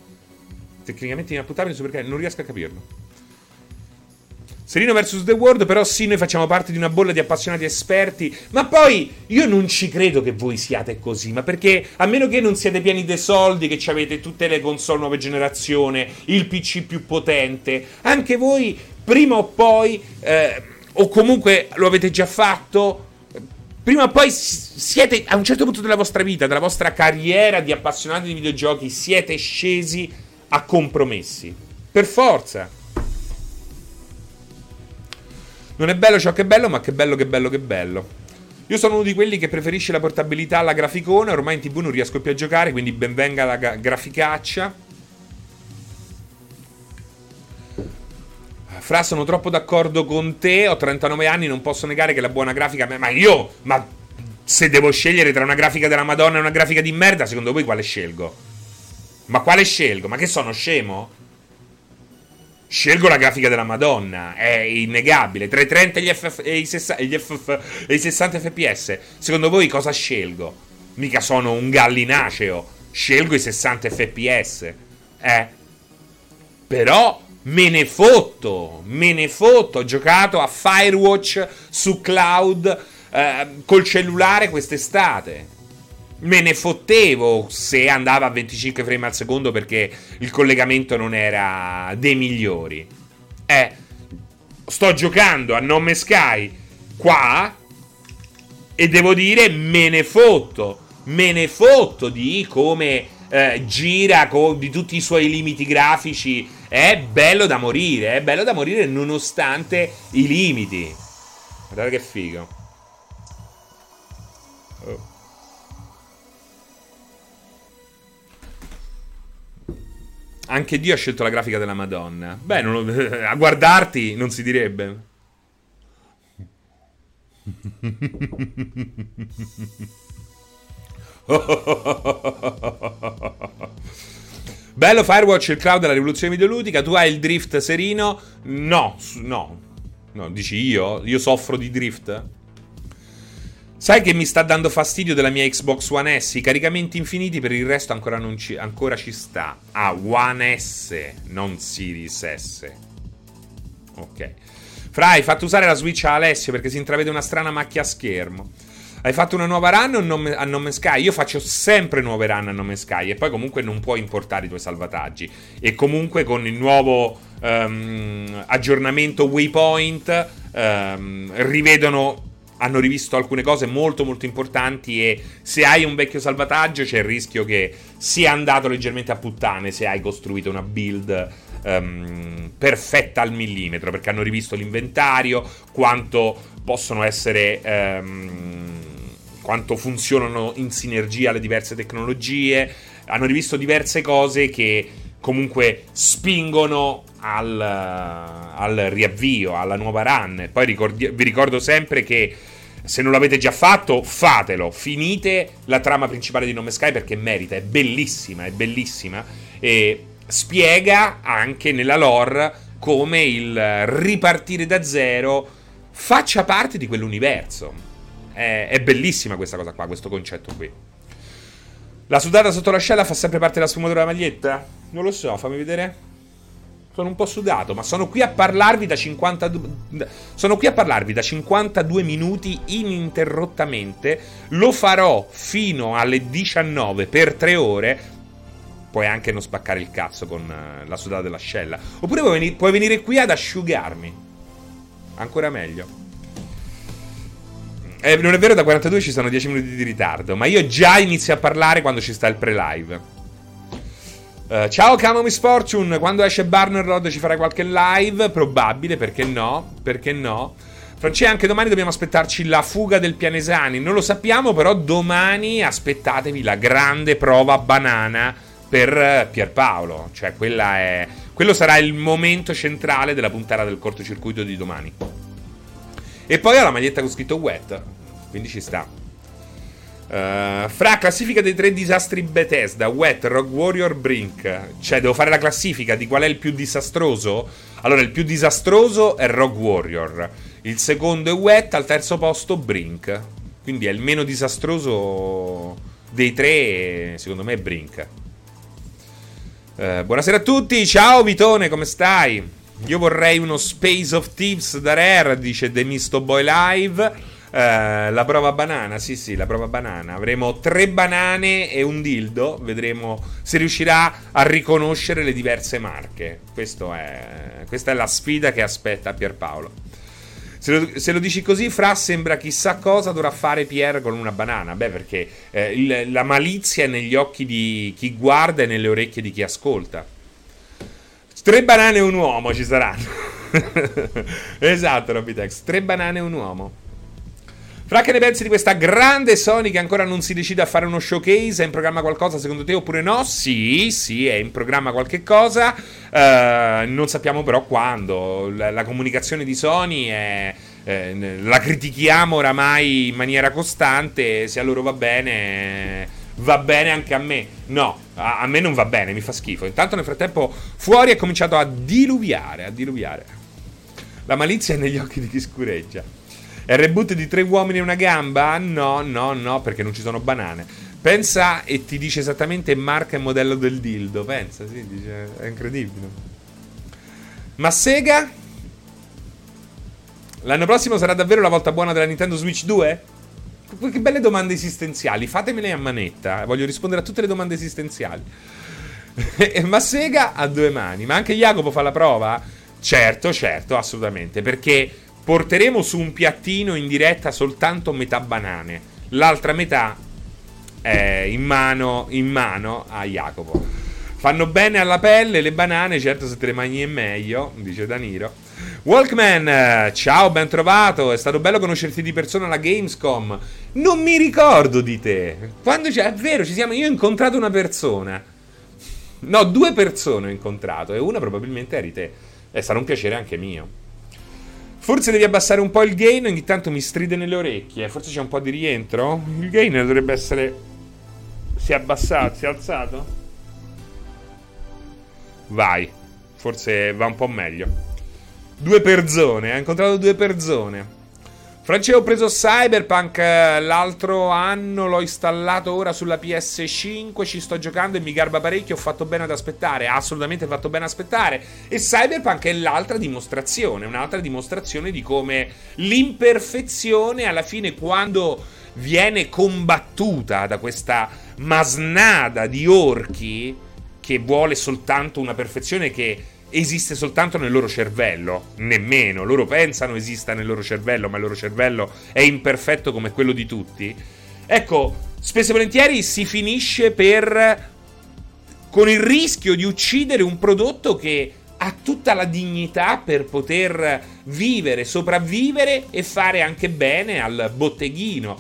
Tecnicamente inappuntabile, perché non riesco a capirlo. Serino vs The World, però sì, noi facciamo parte di una bolla di appassionati esperti, ma poi io non ci credo che voi siate così, ma perché a meno che non siete pieni dei soldi, che avete tutte le console nuove generazione, il PC più potente, anche voi prima o poi... Eh, o comunque lo avete già fatto, prima o poi siete a un certo punto della vostra vita, della vostra carriera di appassionati di videogiochi, siete scesi a compromessi. Per forza. Non è bello ciò che è bello, ma che bello che bello che bello. Io sono uno di quelli che preferisce la portabilità alla graficona, ormai in tv non riesco più a giocare, quindi benvenga la graficaccia. Fra, sono troppo d'accordo con te. Ho 39 anni, non posso negare che la buona grafica. Ma io, ma se devo scegliere tra una grafica della Madonna e una grafica di merda, secondo voi quale scelgo? Ma quale scelgo? Ma che sono scemo? Scelgo la grafica della Madonna, è innegabile. Tra i 30 e gli, FF, e i, 60, gli FF, e i 60 fps, secondo voi cosa scelgo? Mica sono un gallinaceo. Scelgo i 60 fps. Eh. Però Me ne fotto, me ne fotto. Ho giocato a Firewatch su cloud eh, col cellulare quest'estate. Me ne fottevo se andava a 25 frame al secondo perché il collegamento non era dei migliori. Eh, sto giocando a Nome Sky qua E devo dire, me ne fotto. Me ne fotto di come eh, gira, con, di tutti i suoi limiti grafici. È bello da morire, è bello da morire nonostante i limiti. Guardate che figo. Oh. Anche Dio ha scelto la grafica della Madonna. Beh, lo, *laughs* a guardarti non si direbbe. *laughs* Bello Firewatch, il cloud della rivoluzione videoludica. Tu hai il drift serino? No, no. No, dici io? Io soffro di drift? Sai che mi sta dando fastidio della mia Xbox One S? I caricamenti infiniti per il resto ancora, non ci, ancora ci sta. Ah, One S, non Series S. Ok. Fra, hai fatto usare la Switch a Alessio perché si intravede una strana macchia a schermo. Hai fatto una nuova run a Nome Sky? Io faccio sempre nuove run a Nome Sky e poi comunque non puoi importare i tuoi salvataggi. E comunque con il nuovo um, aggiornamento Waypoint um, rivedono hanno rivisto alcune cose molto molto importanti e se hai un vecchio salvataggio c'è il rischio che sia andato leggermente a puttane se hai costruito una build um, perfetta al millimetro perché hanno rivisto l'inventario, quanto possono essere... Um, quanto funzionano in sinergia le diverse tecnologie, hanno rivisto diverse cose che comunque spingono al, al riavvio, alla nuova run. Poi ricordi- vi ricordo sempre che se non l'avete già fatto, fatelo. Finite la trama principale di Nome Sky perché merita, è bellissima, è bellissima. E spiega anche nella lore come il ripartire da zero faccia parte di quell'universo. È, è bellissima questa cosa qua, questo concetto qui. La sudata sotto l'ascella fa sempre parte della sfumatura della maglietta? Non lo so, fammi vedere. Sono un po' sudato, ma sono qui a parlarvi da 52 Sono qui a parlarvi da 52 minuti ininterrottamente. Lo farò fino alle 19 per 3 ore. Puoi anche non spaccare il cazzo con uh, la sudata dell'ascella. Oppure puoi venire qui ad asciugarmi. Ancora meglio. Eh, non è vero, da 42 ci sono 10 minuti di ritardo, ma io già inizio a parlare quando ci sta il pre-live. Uh, ciao Camo Misfortune, quando esce Barner ci farai qualche live? Probabile, perché no? Perché no? Francia, anche domani dobbiamo aspettarci la fuga del Pianesani. Non lo sappiamo, però domani aspettatevi la grande prova banana per Pierpaolo. Cioè, è... quello sarà il momento centrale della puntata del cortocircuito di domani. E poi ho la maglietta con scritto wet, quindi ci sta. Uh, fra classifica dei tre disastri Bethesda, Wet, Rogue Warrior, Brink. Cioè, devo fare la classifica di qual è il più disastroso? Allora, il più disastroso è Rogue Warrior. Il secondo è Wet, al terzo posto Brink. Quindi è il meno disastroso dei tre, secondo me, è Brink. Uh, buonasera a tutti, ciao Vitone, come stai? Io vorrei uno Space of Thieves da Rare, dice The Misto Boy Live. Uh, la prova banana, sì, sì, la prova banana. Avremo tre banane e un dildo. Vedremo se riuscirà a riconoscere le diverse marche. È, questa è la sfida che aspetta Pierpaolo. Se lo, se lo, dici così, Fra sembra chissà cosa dovrà fare Pier con una banana. Beh, perché eh, il, la malizia è negli occhi di chi guarda e nelle orecchie di chi ascolta. Tre banane e un uomo ci saranno. *laughs* esatto, Robitex. Tre banane e un uomo. Fra che ne pensi di questa grande Sony che ancora non si decide a fare uno showcase? È in programma qualcosa secondo te oppure no? Sì, sì, è in programma qualche cosa. Uh, non sappiamo però quando. La, la comunicazione di Sony è. Eh, la critichiamo oramai in maniera costante. Se a loro va bene, va bene anche a me. No, a, a me non va bene, mi fa schifo. Intanto nel frattempo fuori è cominciato a diluviare. A diluviare. La malizia è negli occhi di chi scureggia. È reboot di Tre uomini e una gamba? No, no, no, perché non ci sono banane. Pensa e ti dice esattamente marca e modello del dildo. Pensa, sì, dice, è incredibile. Ma Sega? L'anno prossimo sarà davvero la volta buona della Nintendo Switch 2? Che belle domande esistenziali. Fatemele a manetta. Voglio rispondere a tutte le domande esistenziali. *laughs* ma Sega ha due mani. Ma anche Jacopo fa la prova? Certo, certo, assolutamente. Perché porteremo su un piattino in diretta soltanto metà banane, l'altra metà è in mano, in mano a Jacopo. Fanno bene alla pelle le banane, certo se te le mangi è meglio, dice Daniro. Walkman, ciao, ben trovato. È stato bello conoscerti di persona alla Gamescom. Non mi ricordo di te. Quando c'è, è vero, ci siamo. Io ho incontrato una persona. No, due persone ho incontrato e una probabilmente eri te. È stato un piacere anche mio. Forse devi abbassare un po' il gain, ogni tanto mi stride nelle orecchie. Forse c'è un po' di rientro. Il gain dovrebbe essere. Si è abbassato, si è alzato? Vai. Forse va un po' meglio. Due persone, ha incontrato due persone. Francesco ho preso Cyberpunk l'altro anno, l'ho installato ora sulla PS5, ci sto giocando e mi garba parecchio, ho fatto bene ad aspettare, assolutamente fatto bene ad aspettare. E Cyberpunk è l'altra dimostrazione, un'altra dimostrazione di come l'imperfezione alla fine quando viene combattuta da questa masnada di orchi che vuole soltanto una perfezione che esiste soltanto nel loro cervello, nemmeno, loro pensano esista nel loro cervello, ma il loro cervello è imperfetto come quello di tutti. Ecco, spesso e volentieri si finisce per con il rischio di uccidere un prodotto che ha tutta la dignità per poter vivere, sopravvivere e fare anche bene al botteghino.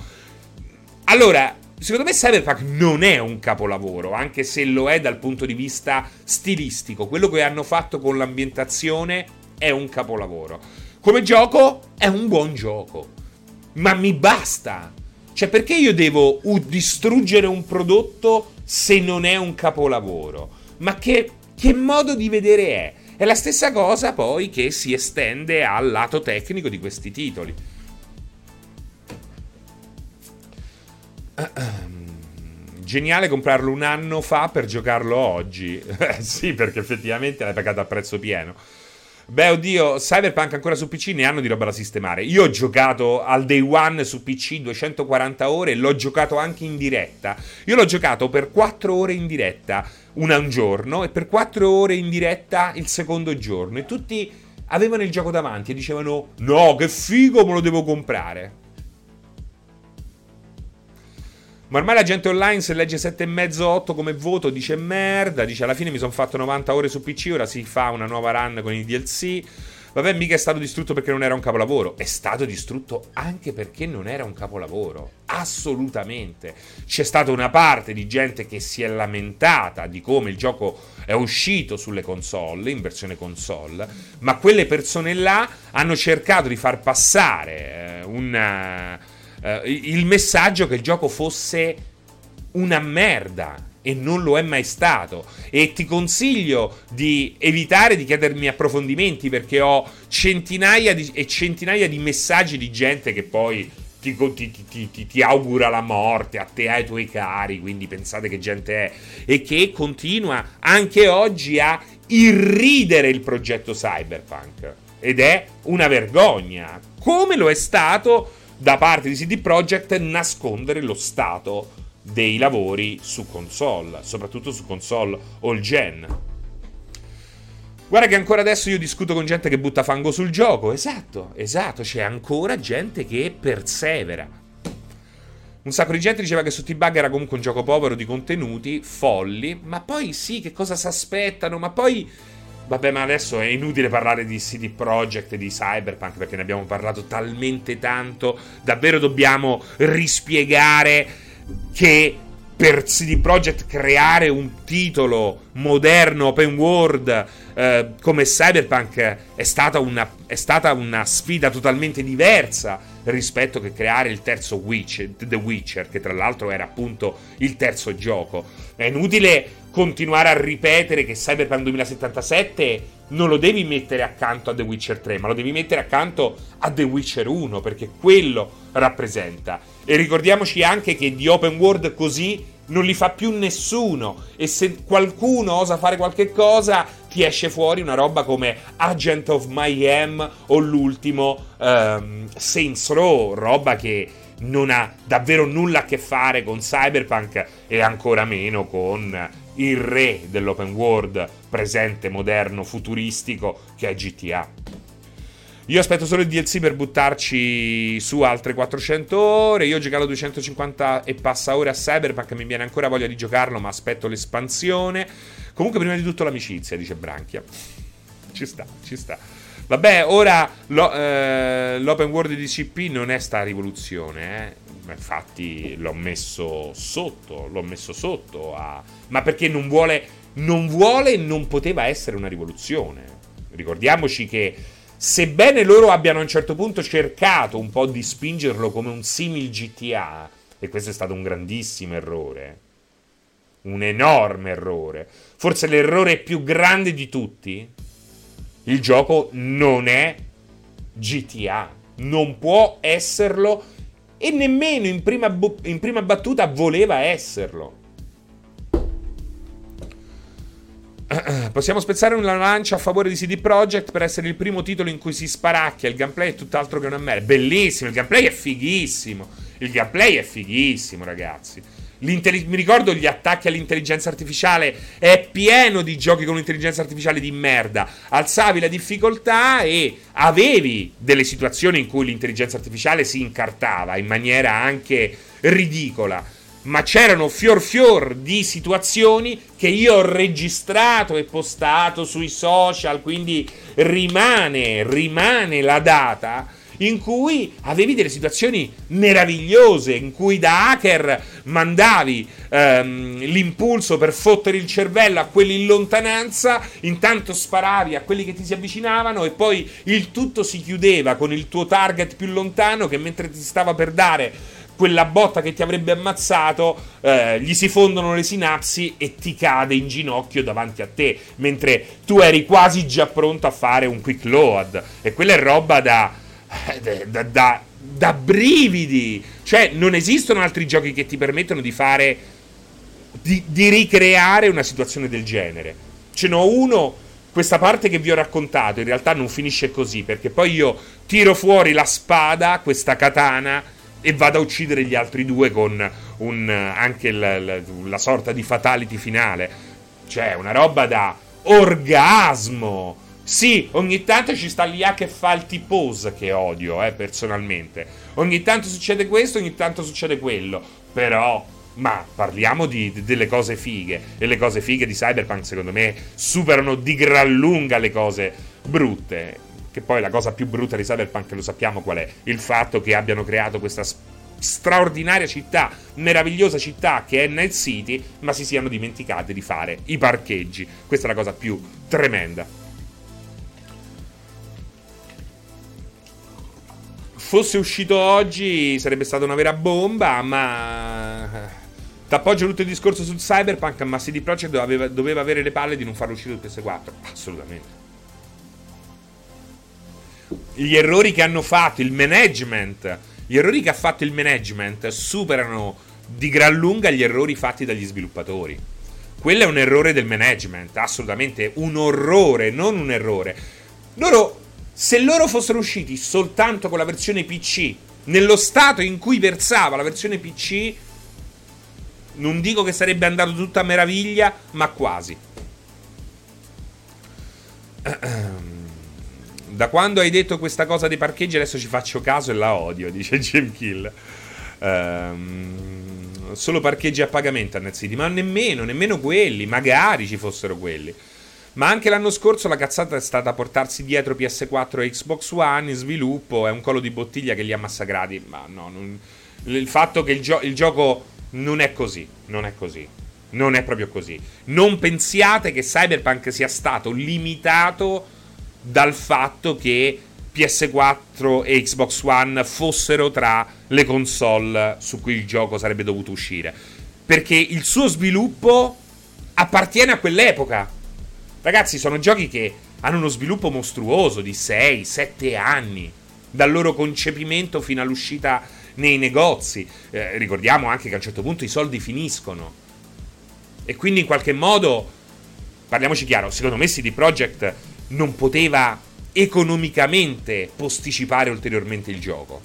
Allora, Secondo me Cyberpunk non è un capolavoro, anche se lo è dal punto di vista stilistico. Quello che hanno fatto con l'ambientazione è un capolavoro. Come gioco è un buon gioco. Ma mi basta. Cioè, perché io devo distruggere un prodotto se non è un capolavoro? Ma che, che modo di vedere è? È la stessa cosa poi che si estende al lato tecnico di questi titoli. Geniale comprarlo un anno fa per giocarlo oggi. *laughs* sì, perché effettivamente l'hai pagato a prezzo pieno. Beh, oddio, Cyberpunk ancora su PC ne hanno di roba da sistemare. Io ho giocato al day one su PC 240 ore e l'ho giocato anche in diretta. Io l'ho giocato per 4 ore in diretta una un giorno e per 4 ore in diretta il secondo giorno. E tutti avevano il gioco davanti e dicevano: No, che figo, me lo devo comprare. Ma ormai la gente online se legge 7,5-8 come voto dice merda, dice alla fine mi sono fatto 90 ore su PC, ora si fa una nuova run con i DLC. Vabbè, mica è stato distrutto perché non era un capolavoro. È stato distrutto anche perché non era un capolavoro. Assolutamente. C'è stata una parte di gente che si è lamentata di come il gioco è uscito sulle console, in versione console, ma quelle persone là hanno cercato di far passare eh, una eh, il messaggio che il gioco fosse una merda e non lo è mai stato. E ti consiglio di evitare di chiedermi approfondimenti perché ho centinaia di, e centinaia di messaggi di gente che poi ti, ti, ti, ti, augura la morte a te e ai tuoi cari. Quindi pensate che gente è. E che continua anche oggi a irridere il progetto Cyberpunk. Ed è una vergogna. Come lo è stato da parte di CD Projekt nascondere lo stato dei lavori su console, soprattutto su console all gen. Guarda che ancora adesso io discuto con gente che butta fango sul gioco. Esatto, esatto, c'è ancora gente che persevera. Un sacco di gente diceva che su T-Bug era comunque un gioco povero di contenuti, folli, ma poi sì, che cosa si aspettano? Ma poi Vabbè, ma adesso è inutile parlare di CD Projekt e di Cyberpunk perché ne abbiamo parlato talmente tanto. Davvero dobbiamo rispiegare che per CD Projekt creare un titolo moderno, open world eh, come Cyberpunk è stata, una, è stata una sfida totalmente diversa rispetto che creare il terzo Witcher, The Witcher, che tra l'altro era appunto il terzo gioco. È inutile continuare a ripetere che Cyberpunk 2077 non lo devi mettere accanto a The Witcher 3, ma lo devi mettere accanto a The Witcher 1, perché quello rappresenta. E ricordiamoci anche che di open world così non li fa più nessuno. E se qualcuno osa fare qualche cosa, ti esce fuori una roba come Agent of Mayhem o l'ultimo um, Saints Row, roba che non ha davvero nulla a che fare con Cyberpunk e ancora meno con il re dell'open world presente, moderno, futuristico che è GTA. Io aspetto solo il DLC per buttarci su altre 400 ore. Io ho giocato 250 e passa ore a Cyberpunk. Mi viene ancora voglia di giocarlo, ma aspetto l'espansione. Comunque, prima di tutto, l'amicizia, dice Branchia. Ci sta, ci sta. Vabbè, ora lo, eh, l'open world di CP non è sta rivoluzione, eh. Infatti l'ho messo sotto, l'ho messo sotto a... Ma perché non vuole, non vuole e non poteva essere una rivoluzione. Ricordiamoci che sebbene loro abbiano a un certo punto cercato un po' di spingerlo come un simil GTA, e questo è stato un grandissimo errore, un enorme errore, forse l'errore più grande di tutti, il gioco non è GTA, non può esserlo e nemmeno in prima, bu- in prima battuta voleva esserlo. *clears throat* Possiamo spezzare una lancia a favore di CD Projekt per essere il primo titolo in cui si sparacchia. Il gameplay è tutt'altro che una merda. Bellissimo, il gameplay è fighissimo. Il gameplay è fighissimo, ragazzi. Mi ricordo gli attacchi all'intelligenza artificiale. È pieno di giochi con l'intelligenza artificiale di merda. Alzavi la difficoltà e avevi delle situazioni in cui l'intelligenza artificiale si incartava in maniera anche ridicola ma c'erano fior fior di situazioni che io ho registrato e postato sui social, quindi rimane, rimane la data in cui avevi delle situazioni meravigliose, in cui da hacker mandavi ehm, l'impulso per fottere il cervello a quelli in lontananza, intanto sparavi a quelli che ti si avvicinavano e poi il tutto si chiudeva con il tuo target più lontano che mentre ti stava per dare quella botta che ti avrebbe ammazzato, eh, gli si fondono le sinapsi e ti cade in ginocchio davanti a te, mentre tu eri quasi già pronto a fare un quick load. E quella è roba da, *laughs* da, da, da brividi. Cioè, non esistono altri giochi che ti permettono di fare. Di, di ricreare una situazione del genere. Ce n'ho uno questa parte che vi ho raccontato in realtà non finisce così, perché poi io tiro fuori la spada, questa katana, e vado a uccidere gli altri due con un, anche la, la, la sorta di fatality finale. Cioè, una roba da orgasmo. Sì, ogni tanto ci sta l'IA che fa il T-pose che odio, eh, personalmente. Ogni tanto succede questo, ogni tanto succede quello. Però, ma parliamo di, di, delle cose fighe. E le cose fighe di Cyberpunk, secondo me, superano di gran lunga le cose brutte. Che poi la cosa più brutta di Cyberpunk lo sappiamo qual è? Il fatto che abbiano creato questa straordinaria città, meravigliosa città che è Night City, ma si siano dimenticati di fare i parcheggi. Questa è la cosa più tremenda. Fosse uscito oggi sarebbe stata una vera bomba, ma T'appoggio tutto il discorso sul Cyberpunk, ma CD Projekt doveva, doveva avere le palle di non farlo uscire sul PS4. Assolutamente gli errori che hanno fatto il management, gli errori che ha fatto il management superano di gran lunga gli errori fatti dagli sviluppatori. Quello è un errore del management, assolutamente un orrore, non un errore. Loro, se loro fossero usciti soltanto con la versione PC, nello stato in cui versava la versione PC, non dico che sarebbe andato tutto a meraviglia, ma quasi. *clears throat* Da quando hai detto questa cosa dei parcheggi adesso ci faccio caso e la odio, *laughs* dice Jim Kill. Um, solo parcheggi a pagamento a Net City, ma nemmeno, nemmeno quelli, magari ci fossero quelli. Ma anche l'anno scorso la cazzata è stata portarsi dietro PS4 e Xbox One in sviluppo, è un collo di bottiglia che li ha massacrati. Ma no, non... il fatto che il, gio- il gioco non è così, non è così. Non è proprio così. Non pensiate che Cyberpunk sia stato limitato dal fatto che PS4 e Xbox One fossero tra le console su cui il gioco sarebbe dovuto uscire. Perché il suo sviluppo appartiene a quell'epoca. Ragazzi, sono giochi che hanno uno sviluppo mostruoso di 6-7 anni, dal loro concepimento fino all'uscita nei negozi. Eh, ricordiamo anche che a un certo punto i soldi finiscono. E quindi in qualche modo, parliamoci chiaro, secondo me CD Projekt non poteva economicamente posticipare ulteriormente il gioco.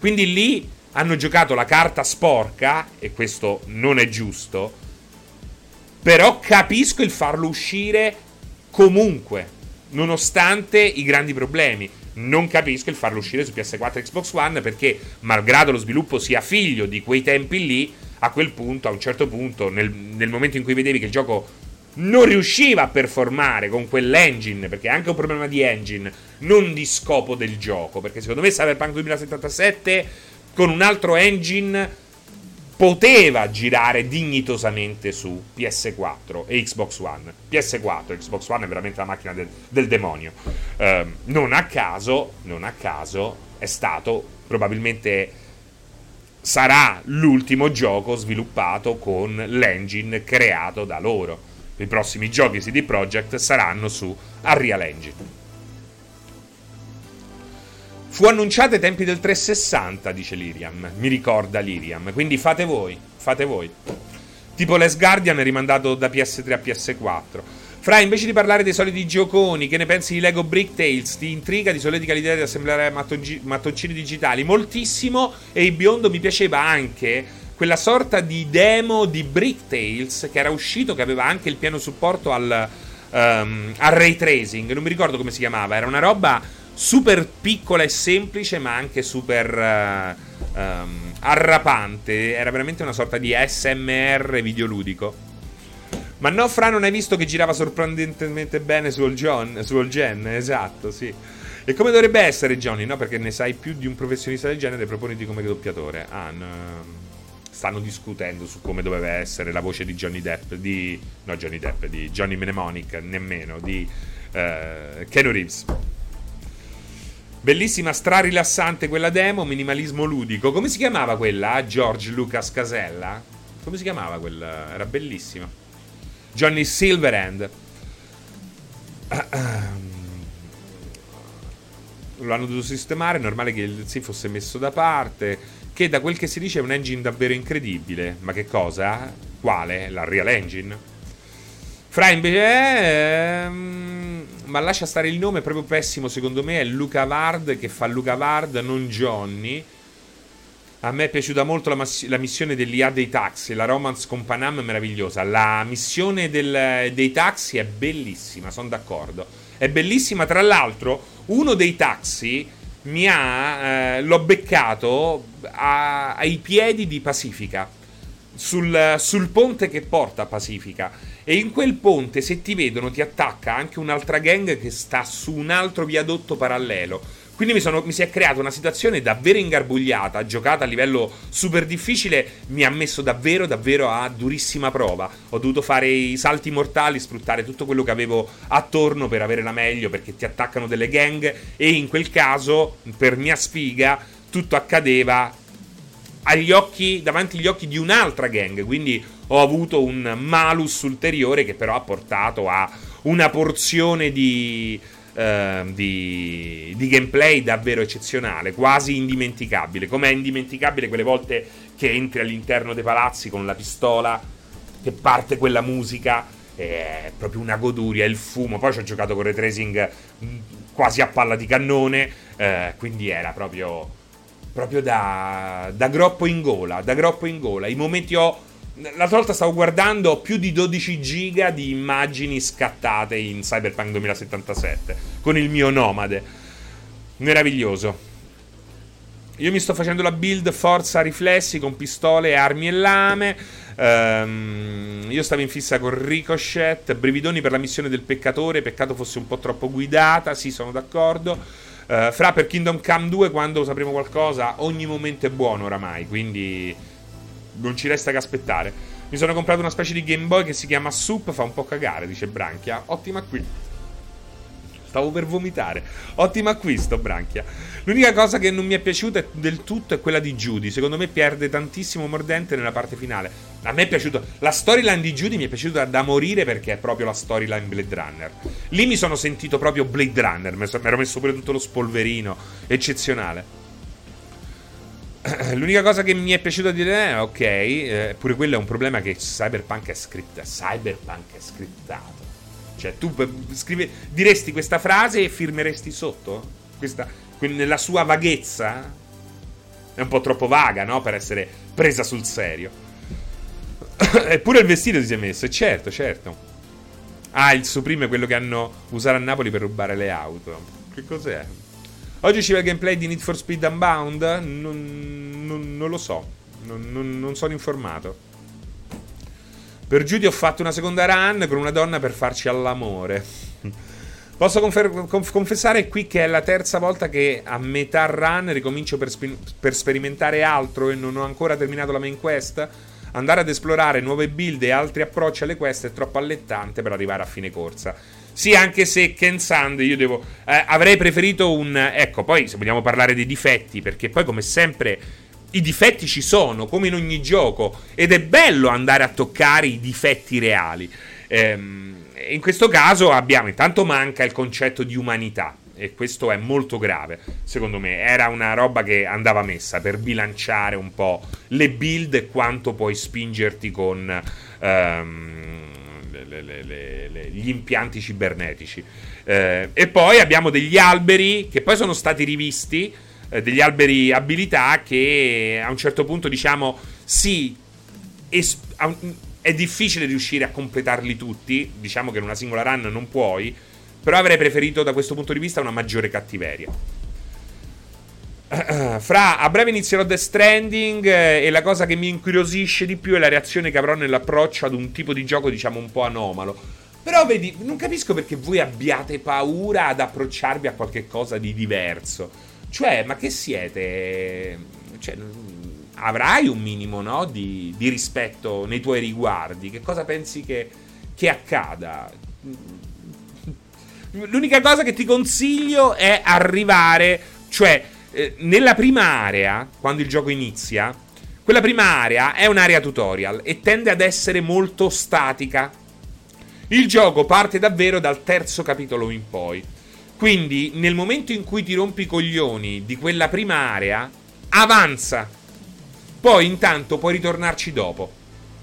Quindi lì hanno giocato la carta sporca, e questo non è giusto, però capisco il farlo uscire comunque, nonostante i grandi problemi. non capisco il farlo uscire su PS4 e Xbox One perché, malgrado lo sviluppo sia figlio di quei tempi lì, a quel punto, a un certo punto, nel, nel momento in cui vedevi che il gioco non riusciva a performare con quell'engine, perché è anche un problema di engine, non di scopo del gioco, perché secondo me Cyberpunk 2077 con un altro engine poteva girare dignitosamente su PS4 e Xbox One. PS4 e Xbox One è veramente la macchina del, del demonio. Uh, non a caso, non a caso è stato probabilmente sarà l'ultimo gioco sviluppato con l'engine creato da loro. I prossimi giochi CD Projekt saranno su Unreal Engine. Fu annunciato ai tempi del 360, dice Liriam. Mi ricorda Liriam. Quindi fate voi, fate voi. Tipo Les Guardian è rimandato da PS3 a PS4. Fra, invece di parlare dei soliti gioconi, che ne pensi di Lego Brick Tales? Ti intriga, di solito l'idea di assemblare mattongi- mattoncini digitali? Moltissimo. E il biondo mi piaceva anche quella sorta di demo di Brick Tales che era uscito, che aveva anche il pieno supporto al, um, al ray tracing. Non mi ricordo come si chiamava. Era una roba super piccola e semplice, ma anche super uh, um, arrapante. Era veramente una sorta di SMR videoludico. Ma no, Fra, non hai visto che girava sorprendentemente bene su All, John, su All Gen? Esatto, sì. E come dovrebbe essere Johnny? No, perché ne sai più di un professionista del genere, proponiti come doppiatore. Ah, no, stanno discutendo su come doveva essere la voce di Johnny Depp, di... no Johnny Depp, di Johnny Mnemonic, nemmeno, di uh, Keanu Reeves. Bellissima, stra rilassante quella demo, minimalismo ludico. Come si chiamava quella? George Lucas Casella? Come si chiamava quella? Era bellissima. Johnny Silverhand. Lo hanno dovuto sistemare, è normale che il sì fosse messo da parte. Che da quel che si dice è un engine davvero incredibile. Ma che cosa? Quale? La Real Engine? Fra invece... Ehm ma lascia stare il nome, proprio pessimo secondo me, è Luca Vard che fa Luca Vard, non Johnny. A me è piaciuta molto la, mass- la missione dell'IA dei taxi, la romance con Panam è meravigliosa. La missione del, dei taxi è bellissima, sono d'accordo. È bellissima, tra l'altro, uno dei taxi mi ha... Eh, l'ho beccato a, ai piedi di Pacifica, sul, sul ponte che porta a Pacifica e in quel ponte, se ti vedono, ti attacca anche un'altra gang che sta su un altro viadotto parallelo. Quindi mi, sono, mi, si è creata una situazione davvero ingarbugliata, giocata a livello super difficile, mi ha messo davvero, davvero a durissima prova. Ho dovuto fare i salti mortali, sfruttare tutto quello che avevo attorno per avere la meglio, perché ti attaccano delle gang e in quel caso, per mia sfiga, tutto accadeva agli occhi, davanti agli occhi di un'altra gang, quindi ho avuto un malus ulteriore che però ha portato a una porzione di, uh, di, di gameplay davvero eccezionale, quasi indimenticabile. Com'è indimenticabile quelle volte che entri all'interno dei palazzi con la pistola, che parte quella musica, è proprio una goduria, il fumo. Poi ci ho giocato con retracing mm, quasi a palla di cannone, eh, quindi era proprio, proprio da, da groppo in gola, da groppo in gola. I momenti ho L'altra volta stavo guardando più di 12 giga di immagini scattate in Cyberpunk 2077 con il mio nomade. Meraviglioso. Io mi sto facendo la build forza riflessi con pistole, armi e lame. Um, io stavo in fissa con Ricochet. Brividoni per la missione del peccatore. Peccato fosse un po' troppo guidata. Sì, sono d'accordo. Uh, fra per Kingdom Come 2, quando sapremo qualcosa, ogni momento è buono oramai. Quindi non ci resta che aspettare. Mi sono comprato una specie di Game Boy che si chiama Soup, fa un po' cagare, dice Branchia. Ottimo acquisto. Stavo per vomitare. Ottimo acquisto, Branchia. L'unica cosa che non mi è piaciuta del tutto è quella di Judy. Secondo me perde tantissimo mordente nella parte finale. A me è piaciuto. La storyline di Judy mi è piaciuta da morire perché è proprio la storyline Blade Runner. Lì mi sono sentito proprio Blade Runner. Mi ero messo pure tutto lo spolverino. Eccezionale. *clears throat* L'unica cosa che mi è piaciuta dire è ok, eh, pure quello è un problema che Cyberpunk è scritta. Cyberpunk è scrittato. Cioè, tu scrive, diresti questa frase e firmeresti sotto? Questa, nella sua vaghezza? È un po' troppo vaga, no? Per essere presa sul serio. *coughs* Eppure il vestito si è messo, certo, certo. Ah, il supreme è quello che hanno usato a Napoli per rubare le auto. Che cos'è? Oggi ci va il gameplay di Need for Speed Unbound? Non, non, non lo so. Non, non, sono informato. Per Judy ho fatto una seconda run con una donna per farci all'amore. *laughs* Posso confer- conf- confessare qui che è la terza volta che a metà run ricomincio per, spi- per sperimentare altro e non ho ancora terminato la main quest? Andare ad esplorare nuove build e altri approcci alle quest è troppo allettante per arrivare a fine corsa. Sì, anche se Ken Sand io devo. Eh, avrei preferito un. Ecco, poi se vogliamo parlare dei difetti, perché poi come sempre i difetti ci sono, come in ogni gioco, ed è bello andare a toccare i difetti reali. Ehm, in questo caso abbiamo, intanto manca il concetto di umanità. E questo è molto grave, secondo me. Era una roba che andava messa per bilanciare un po' le build e quanto puoi spingerti con. Um, le, le, le, gli impianti cibernetici. Eh, e poi abbiamo degli alberi che poi sono stati rivisti, eh, degli alberi abilità che a un certo punto diciamo sì, es- è difficile riuscire a completarli tutti, diciamo che in una singola run non puoi, però avrei preferito da questo punto di vista una maggiore cattiveria. *clears throat* Fra, a breve inizierò The Stranding eh, e la cosa che mi incuriosisce di più è la reazione che avrò nell'approccio ad un tipo di gioco diciamo un po' anomalo. Però vedi, non capisco perché voi abbiate paura ad approcciarvi a qualche cosa di diverso. Cioè, ma che siete? Cioè, avrai un minimo no, di, di, rispetto nei tuoi riguardi. Che cosa pensi che, che accada? L'unica cosa che ti consiglio è arrivare, cioè eh, nella prima area, quando il gioco inizia, quella prima area è un'area tutorial e tende ad essere molto statica. Il gioco parte davvero dal terzo capitolo in poi. Quindi, nel momento in cui ti rompi i coglioni di quella prima area, avanza. Poi, intanto, puoi ritornarci dopo.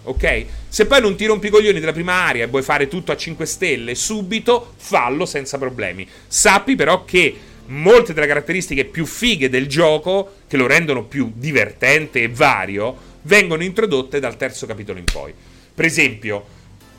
Ok? Se poi non ti rompi i coglioni della prima area e vuoi fare tutto a 5 stelle subito, fallo senza problemi. Sappi però che molte delle caratteristiche più fighe del gioco, che lo rendono più divertente e vario, vengono introdotte dal terzo capitolo in poi. Per esempio,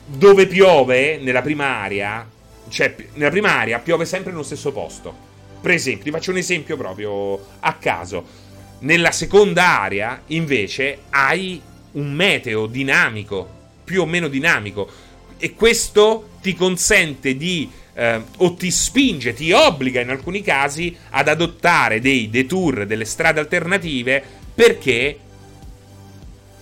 dove piove nella prima area, cioè nella prima area piove sempre nello stesso posto. Per esempio, ti faccio un esempio proprio a caso. Nella seconda area, invece, hai un meteo dinamico, più o meno dinamico, e questo ti consente di eh, o ti spinge, ti obbliga in alcuni casi ad adottare dei detour, delle strade alternative perché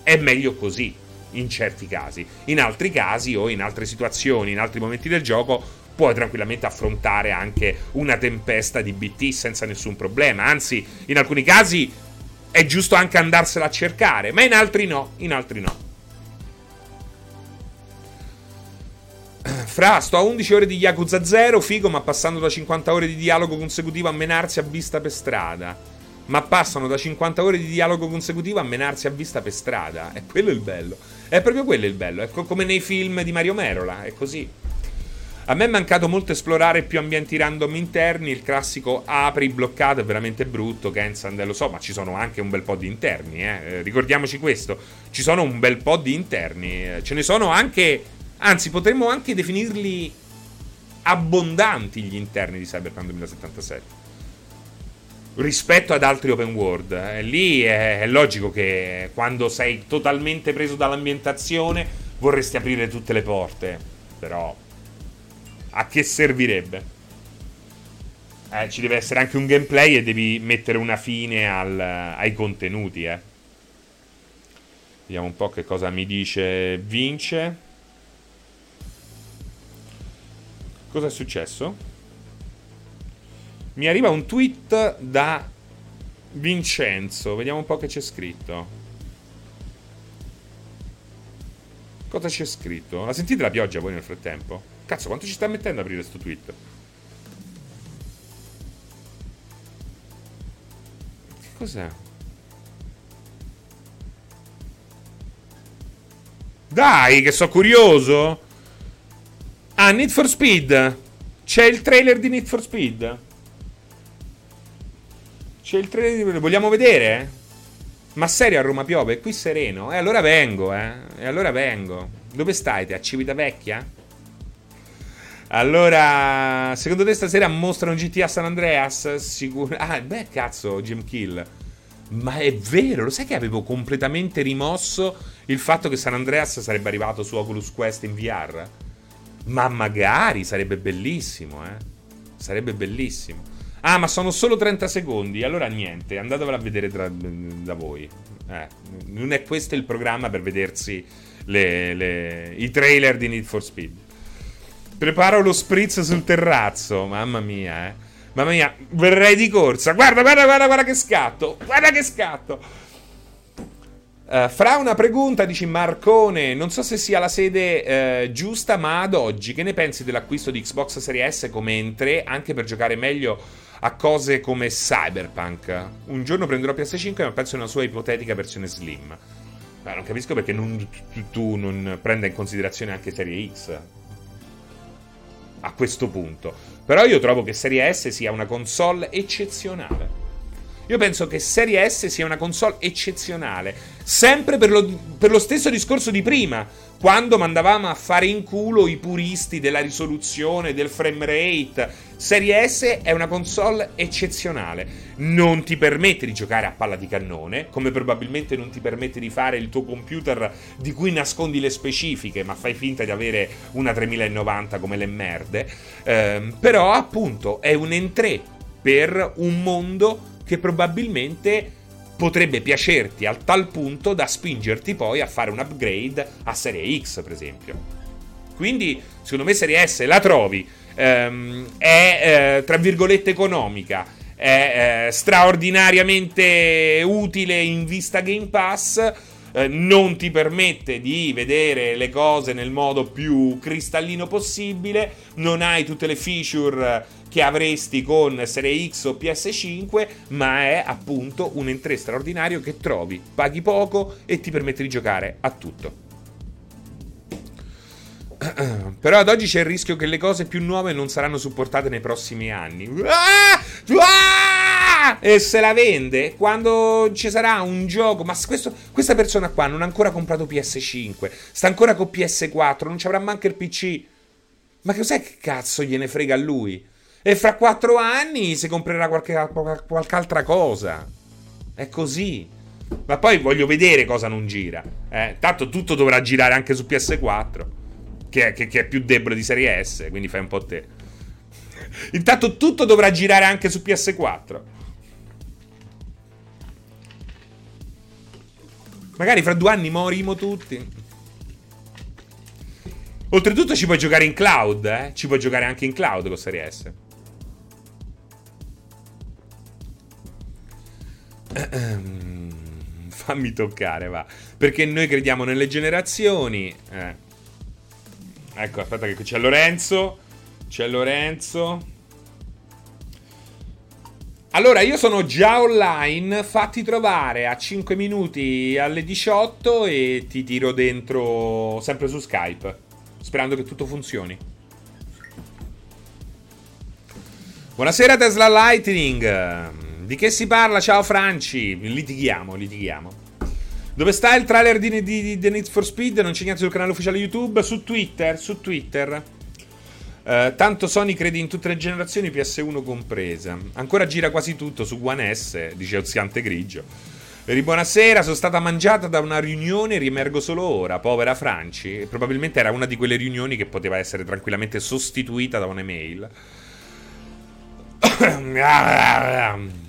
è meglio così in certi casi. In altri casi o in altre situazioni, in altri momenti del gioco puoi tranquillamente affrontare anche una tempesta di BT senza nessun problema. Anzi, in alcuni casi è giusto anche andarsela a cercare, ma in altri no, in altri no. Fra, sto a 11 ore di Yakuza 0, figo, ma passando da 50 ore di dialogo consecutivo a menarsi a vista per strada. Ma passano da 50 ore di dialogo consecutivo a menarsi a vista per strada. È quello il bello. È proprio quello il bello. È come nei film di Mario Merola, è così. A me è mancato molto esplorare più ambienti random interni. Il classico apri bloccato è veramente brutto. Kensand, lo so, ma ci sono anche un bel po' di interni. Eh. eh. Ricordiamoci questo: ci sono un bel po' di interni. Ce ne sono anche Anzi, potremmo anche definirli abbondanti gli interni di Cyberpunk 2077 rispetto ad altri open world. Eh, lì è, è, logico che quando sei totalmente preso dall'ambientazione vorresti aprire tutte le porte. Però a che servirebbe? Eh, ci deve essere anche un gameplay e devi mettere una fine al, ai contenuti. Eh. Vediamo un po' che cosa mi dice Vince. Cosa è successo? Mi arriva un tweet da Vincenzo. Vediamo un po' che c'è scritto. Cosa c'è scritto? La sentite la pioggia voi nel frattempo? Cazzo, quanto ci sta mettendo ad aprire questo tweet? Che cos'è? Dai, che so curioso! Ah, Need for Speed. C'è il trailer di Need for Speed. C'è il trailer di... Vogliamo vedere? Ma serio a Roma piove? Qui sereno? E eh, allora vengo, eh. E allora vengo. Dove stai? Te a Civitavecchia? Allora, secondo te stasera mostrano GTA San Andreas? Sicuro. Ah, beh, cazzo, Jim Kill. Ma è vero, lo sai che avevo completamente rimosso il fatto che San Andreas sarebbe arrivato su Oculus Quest in VR? Ma magari sarebbe bellissimo, eh. Sarebbe bellissimo. Ah, ma sono solo 30 secondi. Allora niente, andatevela a vedere tra, da voi. Eh, non è questo il programma per vedersi le, le, i trailer di Need for Speed. Preparo lo spritz sul terrazzo. Mamma mia, eh. Mamma mia, verrei di corsa. Guarda, guarda, guarda, guarda che scatto. Guarda che scatto. Uh, fra una pregunta, dici Marcone, non so se sia la sede uh, giusta, ma ad oggi che ne pensi dell'acquisto di Xbox Series S come entrée anche per giocare meglio a cose come Cyberpunk? Un giorno prenderò PS5, ma penso a una sua ipotetica versione Slim. Ma non capisco perché non, tu, tu non prenda in considerazione anche Serie X a questo punto. Però io trovo che Serie S sia una console eccezionale. Io penso che Serie S sia una console eccezionale. Sempre per lo, per lo stesso discorso di prima. Quando mandavamo a fare in culo i puristi della risoluzione, del frame rate. Serie S è una console eccezionale. Non ti permette di giocare a palla di cannone, come probabilmente non ti permette di fare il tuo computer di cui nascondi le specifiche, ma fai finta di avere una 3090 come le merde. Ehm, però, appunto, è un entrée per un mondo che probabilmente potrebbe piacerti al tal punto da spingerti poi a fare un upgrade a Serie X, per esempio. Quindi, secondo me, Serie S la trovi, ehm, è eh, tra virgolette economica, è eh, straordinariamente utile in vista Game Pass. Eh, non ti permette di vedere le cose nel modo più cristallino possibile, non hai tutte le feature che avresti con Serie X o PS5, ma è appunto un entrée straordinario che trovi, paghi poco e ti permette di giocare a tutto. *clears throat* Però ad oggi c'è il rischio che le cose più nuove non saranno supportate nei prossimi anni. Ah! Ah! E se la vende quando ci sarà un gioco. Ma questo, questa persona qua non ha ancora comprato PS5, sta ancora con PS4, non ci avrà manco il PC. Ma cos'è che cazzo gliene frega a lui? E fra quattro anni si comprerà qualche, qualche altra cosa. È così. Ma poi voglio vedere cosa non gira. Eh, tanto tutto dovrà girare anche su PS4. Che è, che, che è, più debole di serie S. Quindi fai un po' te. Intanto tutto dovrà girare anche su PS4. Magari fra due anni morimo tutti. Oltretutto ci puoi giocare in cloud, eh? Ci puoi giocare anche in cloud con Serie S. Fammi toccare, va. Perché noi crediamo nelle generazioni. Eh. Ecco, aspetta che c'è Lorenzo. C'è Lorenzo. Allora, io sono già online, fatti trovare a 5 minuti alle 18 e ti tiro dentro sempre su Skype, sperando che tutto funzioni. Buonasera Tesla Lightning. Di che si parla? Ciao Franci. Litighiamo, litighiamo. Dove sta il trailer di, di, di The Need for Speed? Non c'è niente sul canale ufficiale YouTube. Su Twitter, su Twitter. Uh, tanto Sony crede in tutte le generazioni, PS1 compresa. Ancora gira quasi tutto su One S, dice Oziante Grigio. Veri buonasera, sono stata mangiata da una riunione riemergo solo ora. Povera Franci. Probabilmente era una di quelle riunioni che poteva essere tranquillamente sostituita da un'email. *coughs*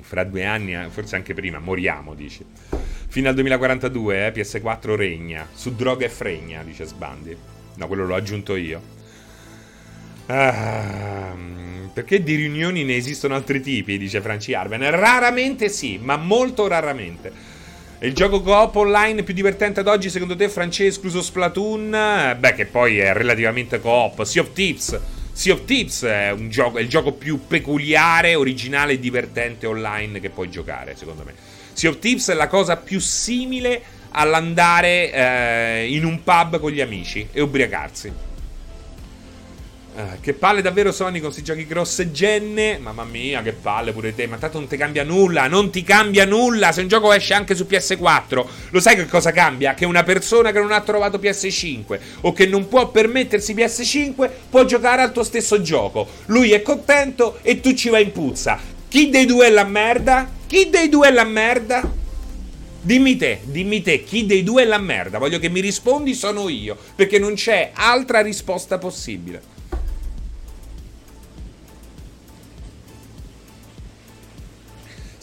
fra due anni, eh, forse anche prima, moriamo, dici. Fino al 2042, eh, PS4 regna. Su droga e fregna, dice Sbandi. No, quello l'ho aggiunto io. Ah, perché di riunioni ne esistono altri tipi, dice Franci Arben. Raramente sì, ma molto raramente. Il gioco coop online più divertente ad oggi, secondo te, Francesco, escluso Splatoon? Beh, che poi è relativamente coop. Sea of Tips Sea of Thieves è, gioco, è, il gioco più peculiare, originale e divertente online che puoi giocare, secondo me. Sea of Thieves è la cosa più simile all'andare eh, in un pub con gli amici e ubriacarsi. Eh, che palle davvero Sony con questi giochi grosse genne. Mamma mia, che palle pure te. Ma tanto non ti cambia nulla. Non ti cambia nulla. Se un gioco esce anche su PS4, lo sai che cosa cambia? Che una persona che non ha trovato PS5 o che non può permettersi PS5 può giocare al tuo stesso gioco. Lui è contento e tu ci vai in puzza. Chi dei due è la merda? Chi dei due è la merda? Dimmi te, dimmi te, chi dei due è la merda? Voglio che mi rispondi, sono io, perché non c'è altra risposta possibile.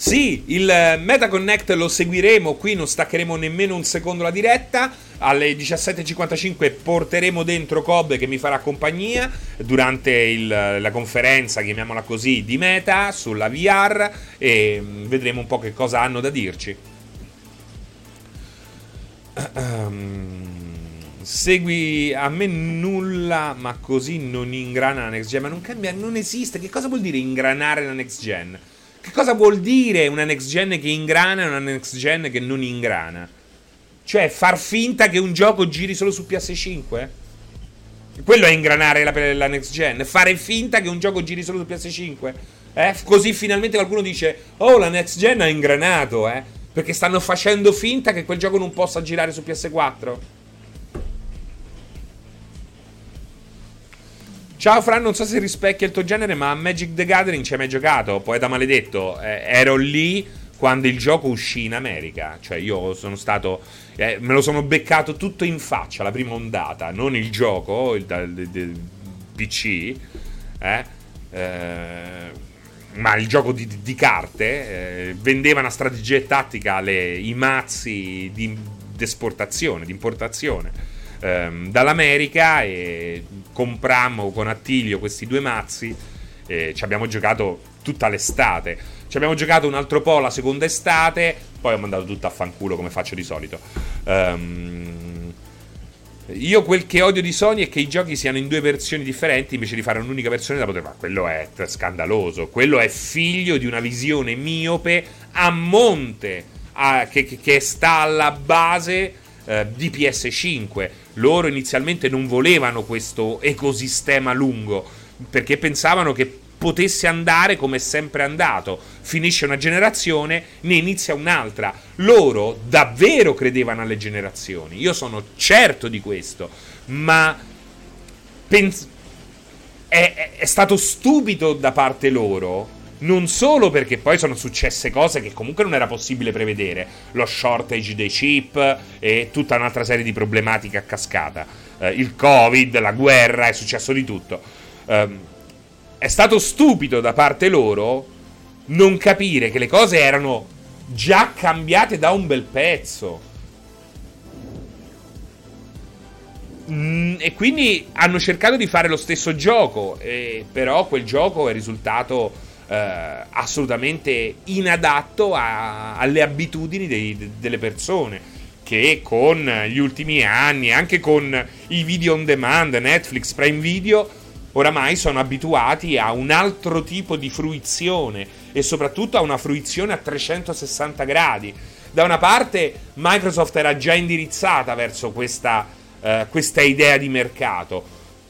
Sì, il MetaConnect lo seguiremo, qui non staccheremo nemmeno un secondo la diretta. Alle 17.55 porteremo dentro Cobb che mi farà compagnia durante il, la conferenza, chiamiamola così, di Meta sulla VR e vedremo un po' che cosa hanno da dirci. segui a me nulla, ma così non ingrana la next gen. Ma non cambia, non esiste. Che cosa vuol dire ingranare la next gen? Che cosa vuol dire una next gen che ingrana e una next gen che non ingrana? Cioè, far finta che un gioco giri solo su PS5? Quello è ingranare la, la next gen. Fare finta che un gioco giri solo su PS5? Eh? Così finalmente qualcuno dice: Oh, la next gen ha ingranato, eh? Perché stanno facendo finta che quel gioco non possa girare su PS4? Ciao Fran, non so se rispecchia il tuo genere, ma Magic the Gathering ci hai mai giocato? Poeta maledetto, eh, ero lì quando il gioco uscì in America. Cioè, io sono stato. Eh, me lo sono beccato tutto in faccia la prima ondata, non il gioco, il, il, il PC, eh, eh, ma il gioco di, di carte. Eh, vendeva una strategia e tattica le, i mazzi di esportazione, di importazione ehm, dall'America e comprammo con Attilio questi due mazzi e ci abbiamo giocato tutta l'estate. Ci abbiamo giocato un altro po' la seconda estate, poi ho mandato tutto a fanculo come faccio di solito. Um, io quel che odio di Sony è che i giochi siano in due versioni differenti invece di fare un'unica versione da poter fare. Quello è scandaloso. Quello è figlio di una visione miope a monte a, che, che, sta alla base eh, di PS5 loro inizialmente non volevano questo ecosistema lungo perché pensavano che potesse andare come è sempre andato. Finisce una generazione, ne inizia un'altra. Loro davvero credevano alle generazioni. Io sono certo di questo, ma pens- è, è stato stupido da parte loro non solo perché poi sono successe cose che comunque non era possibile prevedere, lo shortage dei chip e tutta un'altra serie di problematiche a cascata, eh, il covid, la guerra, è successo di tutto. Eh, è stato stupido da parte loro non capire che le cose erano già cambiate da un bel pezzo. Mm, e quindi hanno cercato di fare lo stesso gioco, eh, però quel gioco è risultato eh, assolutamente inadatto a, alle abitudini dei, de, delle persone che con gli ultimi anni, anche con i video on demand, Netflix, Prime Video, oramai sono abituati a un altro tipo di fruizione e soprattutto a una fruizione a 360 gradi. Da una parte Microsoft era già indirizzata verso questa, uh, questa idea di mercato,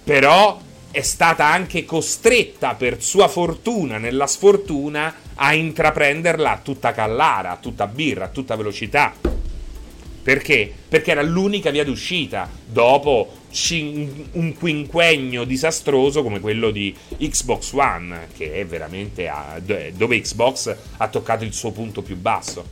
però è stata anche costretta per sua fortuna nella sfortuna a intraprenderla tutta callara, tutta birra, tutta velocità. Perché? Perché era l'unica via d'uscita dopo un quinquennio disastroso come quello di Xbox One, che è veramente a, dove Xbox ha toccato il suo punto più basso.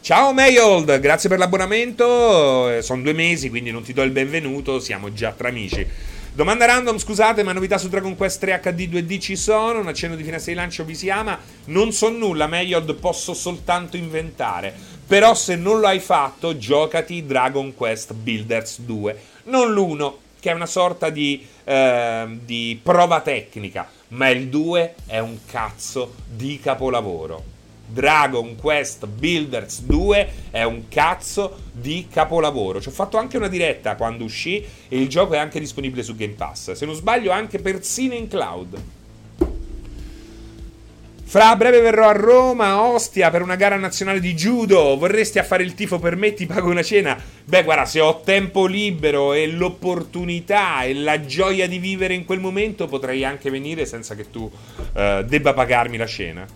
Ciao Mayold, grazie per l'abbonamento. Eh, sono due mesi, quindi non ti do il benvenuto, siamo già tra amici. Domanda random, scusate, ma novità su Dragon Quest 3 HD 2D ci sono? Un accenno di finestra di lancio vi si ama? Non so nulla, Mayod, posso soltanto inventare. Però se non lo hai fatto, giocati Dragon Quest Builders 2. Non l'1, che è una sorta di, eh, di prova tecnica, ma il 2 è un cazzo di capolavoro. Dragon Quest Builders 2 è un cazzo di capolavoro. Ci ho fatto anche una diretta quando uscì e il gioco è anche disponibile su Game Pass. Se non sbaglio, anche persino in cloud. Fra breve verrò a Roma, Ostia, per una gara nazionale di judo. Vorresti a fare il tifo per me? Ti pago una cena? Beh, guarda, se ho tempo libero e l'opportunità e la gioia di vivere in quel momento, potrei anche venire senza che tu uh, debba pagarmi la cena.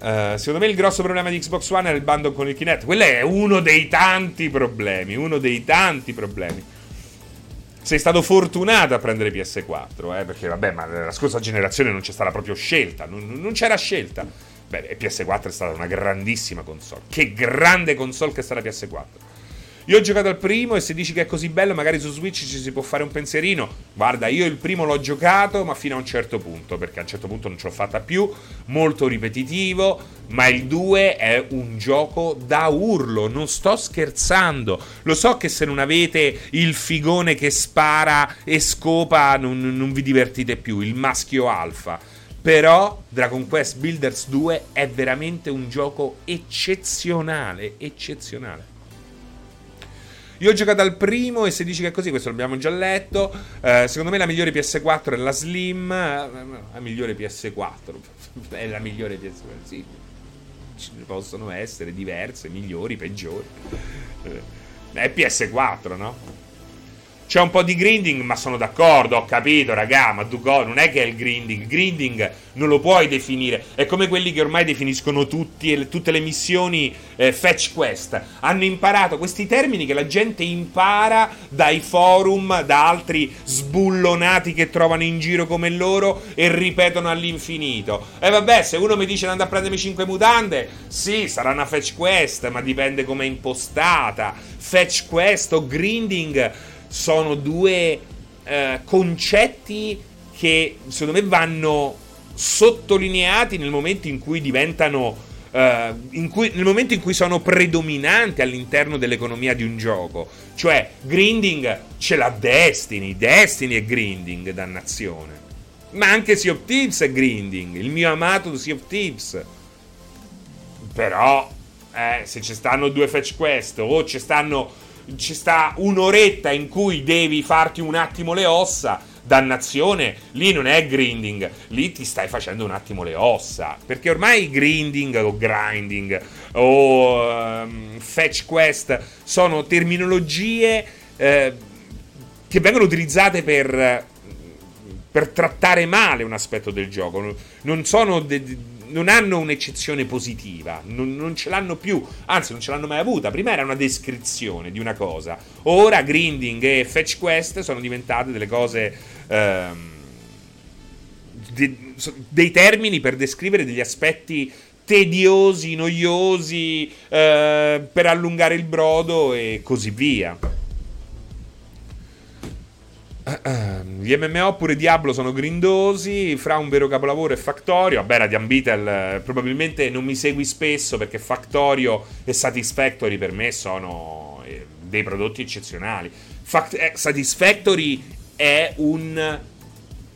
Uh, secondo me il grosso problema di Xbox One è il bundle con il Kinect. Quello è uno dei tanti problemi. Uno dei tanti problemi sei stato fortunato a prendere PS4, eh, perché vabbè, ma la scorsa generazione non c'è stata proprio scelta, non, non c'era scelta. Beh, PS4 è stata una grandissima console. Che grande console che è stata PS4. Io ho giocato al primo e se dici che è così bello, magari su Switch ci si può fare un pensierino. Guarda, io il primo l'ho giocato, ma fino a un certo punto, perché a un certo punto non ce l'ho fatta più, molto ripetitivo, ma il 2 è un gioco da urlo, non sto scherzando. Lo so che se non avete il figone che spara e scopa non, non vi divertite più, il maschio alfa. Però Dragon Quest Builders 2 è veramente un gioco eccezionale, eccezionale. Io ho giocato al primo e se dici che è così, questo l'abbiamo già letto. Eh, secondo me la migliore PS4 è la Slim. La migliore PS4 *laughs* è la migliore PS4. Sì, ci possono essere diverse, migliori, peggiori. Eh, è PS4, no? C'è un po' di grinding, ma sono d'accordo, ho capito, raga, ma tu non è che è il grinding. Il grinding non lo puoi definire. È come quelli che ormai definiscono tutti, tutte le missioni eh, fetch quest. Hanno imparato questi termini che la gente impara dai forum, da altri sbullonati che trovano in giro come loro e ripetono all'infinito. E vabbè, se uno mi dice di andare a prendermi 5 mutande, sì, sarà una fetch quest, ma dipende come è impostata. Fetch quest o grinding sono due eh, concetti che secondo me vanno sottolineati nel momento in cui diventano Uh, in cui, nel momento in cui sono predominanti all'interno dell'economia di un gioco. Cioè, grinding ce l'ha Destiny. Destiny è grinding, dannazione. Ma anche Sea of Thieves è grinding. Il mio amato Sea of Thieves. Però, eh, se ci stanno due fetch quest o ci stanno ci sta un'oretta in cui devi farti un attimo le ossa. Dannazione, lì non è grinding, lì ti stai facendo un attimo le ossa. Perché ormai grinding o grinding o um, fetch quest sono terminologie eh, che vengono utilizzate per, per trattare male un aspetto del gioco. Non sono. De- non hanno un'eccezione positiva, non, non, ce l'hanno più, anzi non ce l'hanno mai avuta. Prima era una descrizione di una cosa, ora grinding e fetch quest sono diventate delle cose... Ehm, de, dei termini per descrivere degli aspetti tediosi, noiosi, eh, per allungare il brodo e così via. Gli MMO pure Diablo sono grindosi. Fra un vero capolavoro e Factorio. Vabbè, Radiant Beetle eh, probabilmente non mi segui spesso perché Factorio e Satisfactory per me sono eh, dei prodotti eccezionali. Fact- eh, Satisfactory è un,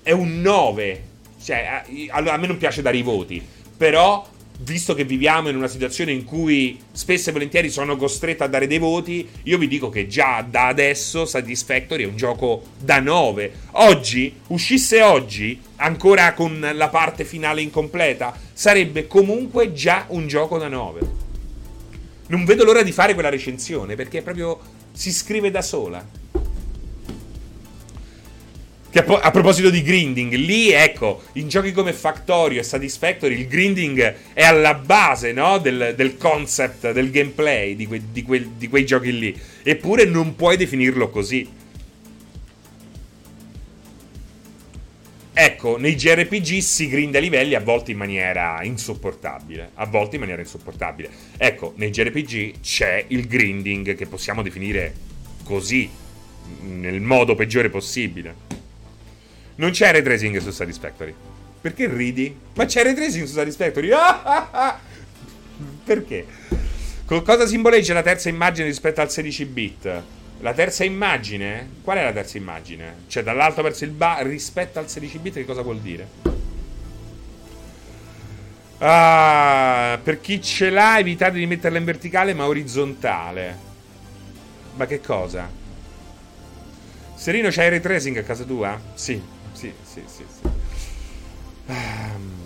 è un 9. Cioè, a, a me non piace dare i voti. Però visto che viviamo in una situazione in cui spesso e volentieri sono costretto a dare dei voti, io vi dico che già da adesso Satisfactory è un gioco da 9. Oggi, uscisse oggi, ancora con la parte finale incompleta, sarebbe comunque già un gioco da 9. Non vedo l'ora di fare quella recensione perché proprio si scrive da sola. Che a, a, proposito di grinding, lì ecco, in giochi come Factorio e Satisfactory il grinding è alla base no? del, del, concept, del gameplay di, que, di, que, di quei giochi lì. Eppure non puoi definirlo così. Ecco, nei JRPG si grinda livelli a volte in maniera insopportabile. A volte in maniera insopportabile. Ecco, nei JRPG c'è il grinding che possiamo definire così, nel modo peggiore possibile. Non c'è ray tracing su Satisfactory. Perché ridi? Ma c'è ray tracing su Satisfactory. Ah, ah, ah. Perché? Cosa simboleggia la terza immagine rispetto al 16 bit? La terza immagine? Qual è la terza immagine? Cioè dall'alto verso il basso rispetto al 16 bit che cosa vuol dire? Ah, per chi ce l'ha evitate di metterla in verticale ma orizzontale. Ma che cosa? Serino c'hai ray tracing a casa tua? Sì sì, sì, sì, sì. Um,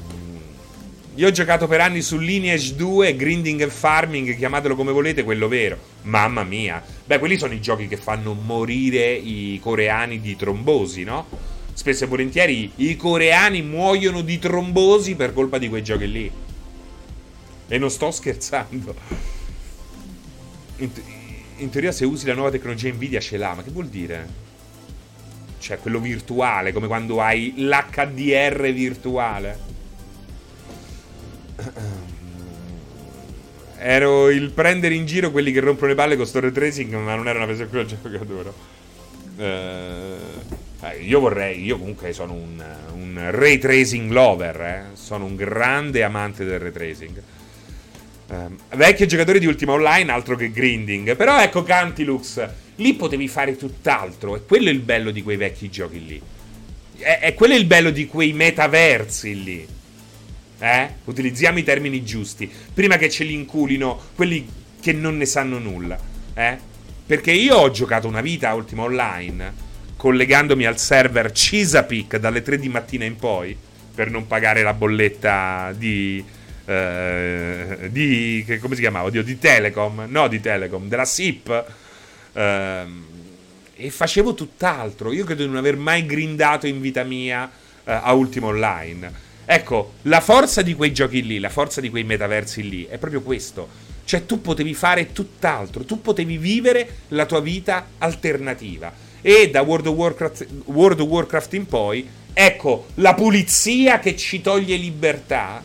Io ho giocato per anni su Lineage 2, Grinding and Farming, chiamatelo come volete, quello vero. Mamma mia. Beh, quelli sono i giochi che fanno morire i coreani di trombosi, no? Spesso e volentieri i coreani muoiono di trombosi per colpa di quei giochi lì. E non sto scherzando. In, in teoria se usi la nuova tecnologia Nvidia ce l'ha, ma che vuol dire? Cioè, quello virtuale, come quando hai l'HDR virtuale. *clears throat* Ero il prendere in giro quelli che rompono le palle con sto tracing, ma non era una presa gioco che adoro. Eh, io vorrei, io comunque sono un, un ray tracing lover, eh? sono un grande amante del ray tracing. Eh, vecchio giocatore di Ultima Online, altro che grinding. Però ecco Cantilux, lì potevi fare tutt'altro, e quello è il bello di quei vecchi giochi lì. È, è quello il bello di quei metaversi lì. Eh? Utilizziamo i termini giusti. Prima che ce li inculino quelli che non ne sanno nulla. Eh? Perché io ho giocato una vita a Ultima Online collegandomi al server Chesapeake dalle 3 di mattina in poi per non pagare la bolletta di. Eh, di come si chiamava? Oddio, di Telecom. No, di Telecom, della SIP. Eh, e facevo tutt'altro. Io credo di non aver mai grindato in vita mia eh, a Ultima Online. Ecco, la forza di quei giochi lì, la forza di quei metaversi lì, è proprio questo. Cioè tu potevi fare tutt'altro, tu potevi vivere la tua vita alternativa. E da World of Warcraft, World of Warcraft in poi, ecco, la pulizia che ci toglie libertà,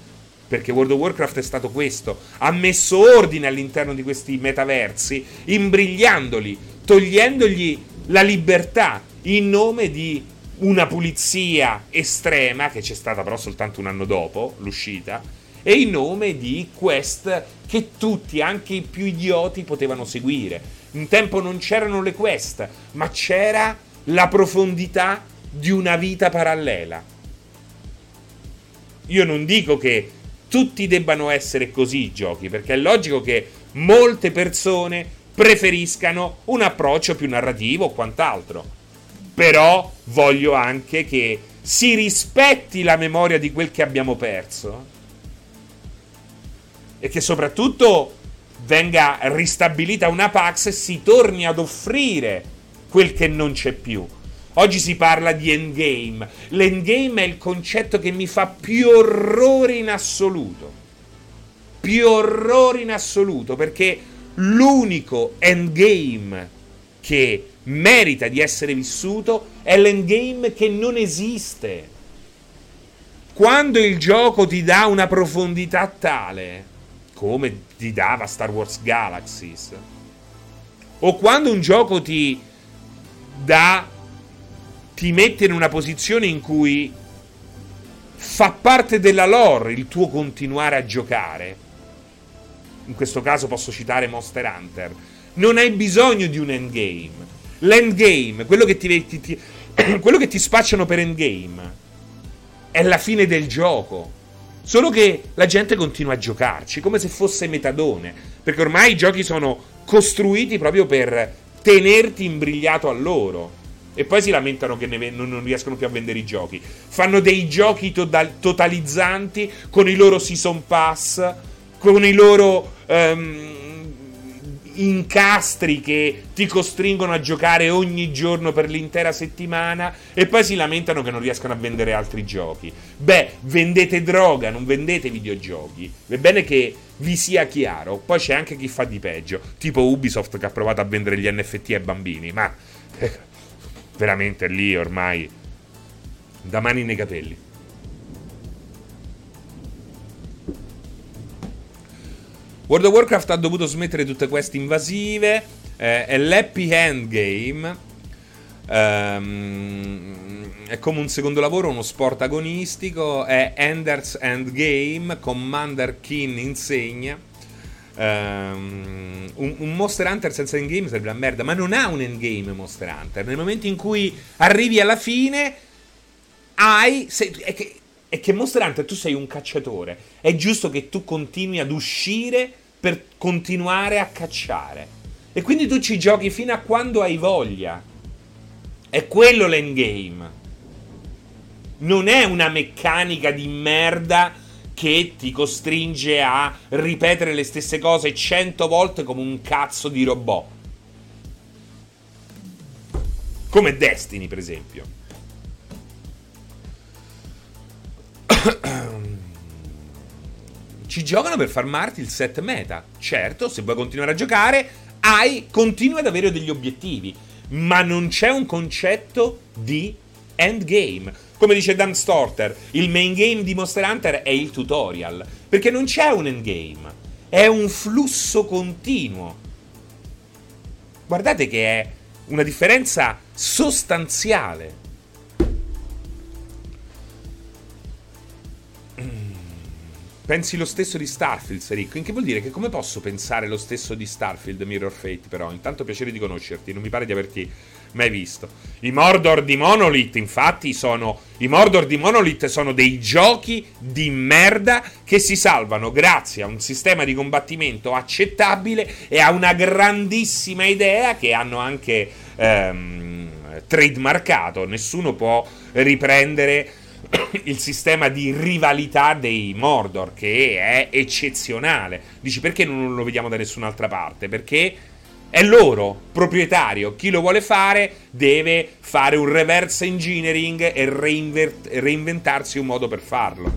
perché World of Warcraft è stato questo, ha messo ordine all'interno di questi metaversi, imbrigliandoli, togliendogli la libertà in nome di una pulizia estrema, che c'è stata però soltanto un anno dopo l'uscita, e in nome di quest che tutti, anche i più idioti, potevano seguire. Un tempo non c'erano le quest, ma c'era la profondità di una vita parallela. Io non dico che tutti debbano essere così i giochi, perché è logico che molte persone preferiscano un approccio più narrativo o quant'altro. Però voglio anche che si rispetti la memoria di quel che abbiamo perso e che soprattutto venga ristabilita una Pax e si torni ad offrire quel che non c'è più. Oggi si parla di endgame. L'endgame è il concetto che mi fa più orrore in assoluto. Più orrore in assoluto perché l'unico endgame che merita di essere vissuto è l'endgame che non esiste. Quando il gioco ti dà una profondità tale, come ti dava Star Wars Galaxies, o quando un gioco ti dà, ti mette in una posizione in cui fa parte della lore il tuo continuare a giocare, in questo caso posso citare Monster Hunter, non hai bisogno di un endgame L'endgame, quello che ti, ti, ti, *clears throat* quello che ti spacciano per endgame, è la fine del gioco. Solo che la gente continua a giocarci come se fosse metadone. Perché ormai i giochi sono costruiti proprio per tenerti imbrigliato a loro. E poi si lamentano che ne, non, non, riescono più a vendere i giochi. Fanno dei giochi to- totalizzanti con i loro season pass, con i loro. Um, incastri che ti costringono a giocare ogni giorno per l'intera settimana e poi si lamentano che non riescono a vendere altri giochi. Beh, vendete droga, non vendete videogiochi. È bene che vi sia chiaro. Poi c'è anche chi fa di peggio, tipo Ubisoft che ha provato a vendere gli NFT ai bambini, ma eh, veramente lì ormai da mani nei capelli. World of Warcraft ha dovuto smettere tutte queste invasive. Eh, è l'happy endgame. Um, è come un secondo lavoro, uno sport agonistico. È Ender's Endgame. Commander Keen insegna. Um, un, Monster Hunter senza endgame sarebbe la merda. Ma non ha un endgame Monster Hunter. Nel momento in cui arrivi alla fine, hai. Se, è, che, è che Monster Hunter tu sei un cacciatore. È giusto che tu continui ad uscire per continuare a cacciare. E quindi tu ci giochi fino a quando hai voglia. È quello l'endgame. Non è una meccanica di merda che ti costringe a ripetere le stesse cose cento volte come un cazzo di robot. Come Destiny, per esempio. Ci giocano per farmarti il set meta. Certo, se vuoi continuare a giocare, hai, continui ad avere degli obiettivi. Ma non c'è un concetto di endgame. Come dice Dan Storter, il main game di Monster Hunter è il tutorial. Perché non c'è un endgame. È un flusso continuo. Guardate che è una differenza sostanziale. Pensi lo stesso di Starfield, Serico? In che vuol dire che come posso pensare lo stesso di Starfield, Mirror Fate, però? Intanto piacere di conoscerti, non mi pare di averti mai visto. I Mordor di Monolith, infatti, sono... I Mordor di Monolith sono dei giochi di merda che si salvano grazie a un sistema di combattimento accettabile e a una grandissima idea che hanno anche ehm, trademarkato. Nessuno può riprendere *coughs* il sistema di rivalità dei Mordor, che è eccezionale. Dici perché non lo vediamo da nessun'altra parte? Perché è loro, proprietario. Chi lo vuole fare deve fare un reverse engineering e reinvert- reinventarsi un modo per farlo.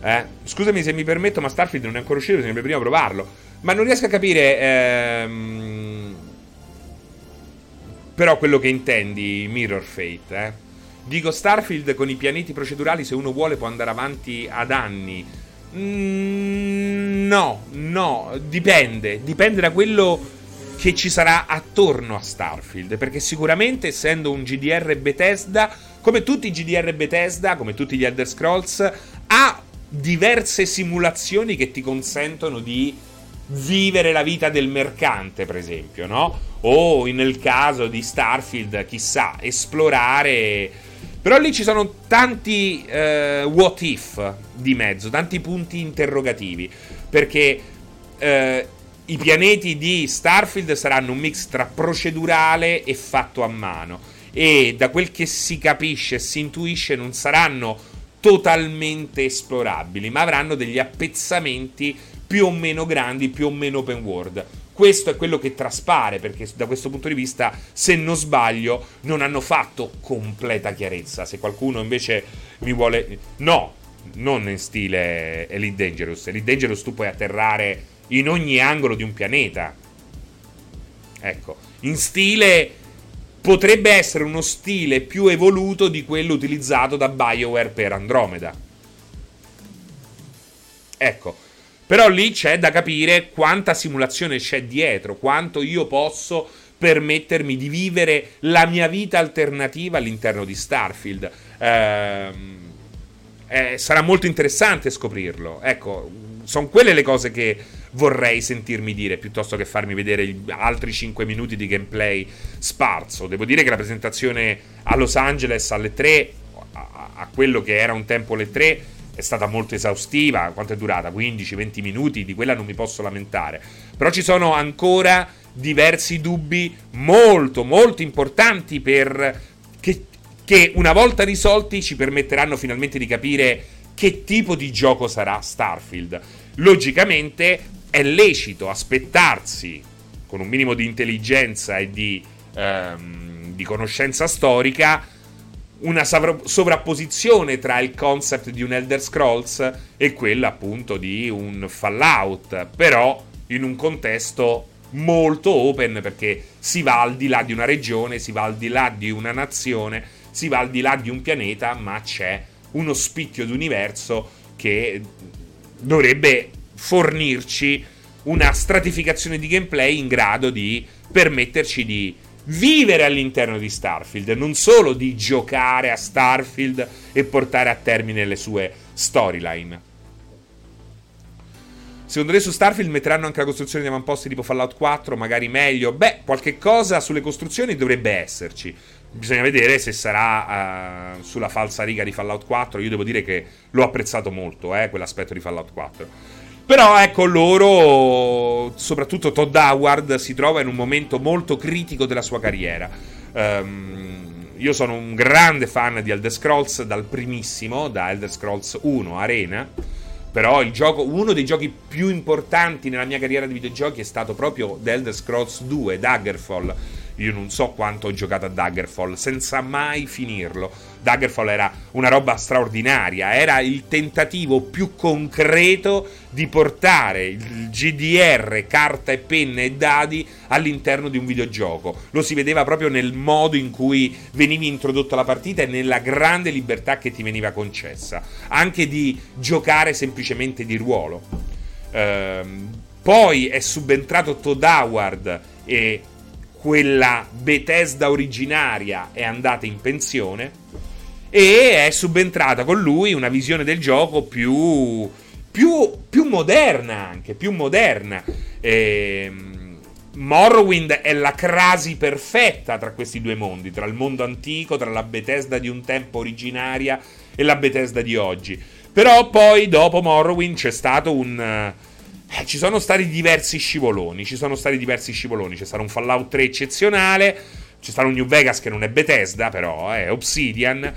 Eh? Scusami se mi permetto, ma Starfield non è ancora uscito, sembra prima provarlo. Ma non riesco a capire. Ehm... Però quello che intendi, Mirror Fate, eh? Dico Starfield con i pianeti procedurali, se uno vuole può andare avanti ad anni. Mm, no, no, dipende. Dipende da quello che ci sarà attorno a Starfield. Perché sicuramente, essendo un GDR Bethesda, come tutti i GDR Bethesda, come tutti gli Elder Scrolls, ha diverse simulazioni che ti consentono di vivere la vita del mercante, per esempio, no? O nel caso di Starfield, chissà, esplorare però lì ci sono tanti uh, what if di mezzo, tanti punti interrogativi. Perché uh, i pianeti di Starfield saranno un mix tra procedurale e fatto a mano. E da quel che si capisce e si intuisce non saranno totalmente esplorabili, ma avranno degli appezzamenti più o meno grandi, più o meno open world. Questo è quello che traspare, perché da questo punto di vista, se non sbaglio, non hanno fatto completa chiarezza. Se qualcuno invece mi vuole... No, non in stile Elite Dangerous. Elite Dangerous tu puoi atterrare in ogni angolo di un pianeta. Ecco, in stile potrebbe essere uno stile più evoluto di quello utilizzato da BioWare per Andromeda. Ecco, però lì c'è da capire quanta simulazione c'è dietro, quanto io posso permettermi di vivere la mia vita alternativa all'interno di Starfield. Ehm, eh, sarà molto interessante scoprirlo. Ecco, sono quelle le cose che vorrei sentirmi dire piuttosto che farmi vedere altri 5 minuti di gameplay sparso. Devo dire che la presentazione a Los Angeles alle 3, a, a quello che era un tempo alle 3, è stata molto esaustiva. Quanto è durata? 15-20 minuti, di quella non mi posso lamentare. Però ci sono ancora diversi dubbi molto, molto importanti per che, una volta risolti ci permetteranno finalmente di capire che tipo di gioco sarà Starfield. Logicamente è lecito aspettarsi, con un minimo di intelligenza e di, ehm, di conoscenza storica, una sovrapposizione tra il concept di un Elder Scrolls e quello appunto di un Fallout, però in un contesto molto open perché si va al di là di una regione, si va al di là di una nazione, si va al di là di un pianeta, ma c'è uno spicchio d'universo che dovrebbe fornirci una stratificazione di gameplay in grado di permetterci di vivere all'interno di Starfield, non solo di giocare a Starfield e portare a termine le sue storyline. Secondo te su Starfield metteranno anche la costruzione di avamposti tipo Fallout 4, magari meglio? Beh, qualche cosa sulle costruzioni dovrebbe esserci. Bisogna vedere se sarà uh, sulla falsa riga di Fallout 4. Io devo dire che l'ho apprezzato molto, eh, quell'aspetto di Fallout 4. Però ecco loro, soprattutto Todd Howard, si trova in un momento molto critico della sua carriera. Um, io sono un grande fan di Elder Scrolls dal primissimo, da Elder Scrolls 1 Arena. Però gioco, uno dei giochi più importanti nella mia carriera di videogiochi è stato proprio The Elder Scrolls 2, Daggerfall io non so quanto ho giocato a Daggerfall senza mai finirlo. Daggerfall era una roba straordinaria, era il tentativo più concreto di portare il GDR, carta e penna e dadi all'interno di un videogioco. Lo si vedeva proprio nel modo in cui venivi introdotto alla partita e nella grande libertà che ti veniva concessa, anche di giocare semplicemente di ruolo. Ehm, poi è subentrato Todd Howard e quella Bethesda originaria è andata in pensione e è subentrata con lui una visione del gioco più, più, più moderna anche, più moderna. Ehm, Morrowind è la crasi perfetta tra questi due mondi, tra il mondo antico, tra la Bethesda di un tempo originaria e la Bethesda di oggi. Però poi dopo Morrowind c'è stato un eh, ci sono stati diversi scivoloni. Ci sono stati diversi scivoloni. C'è stato un Fallout 3 eccezionale. C'è stato un New Vegas che non è Bethesda, però è Obsidian.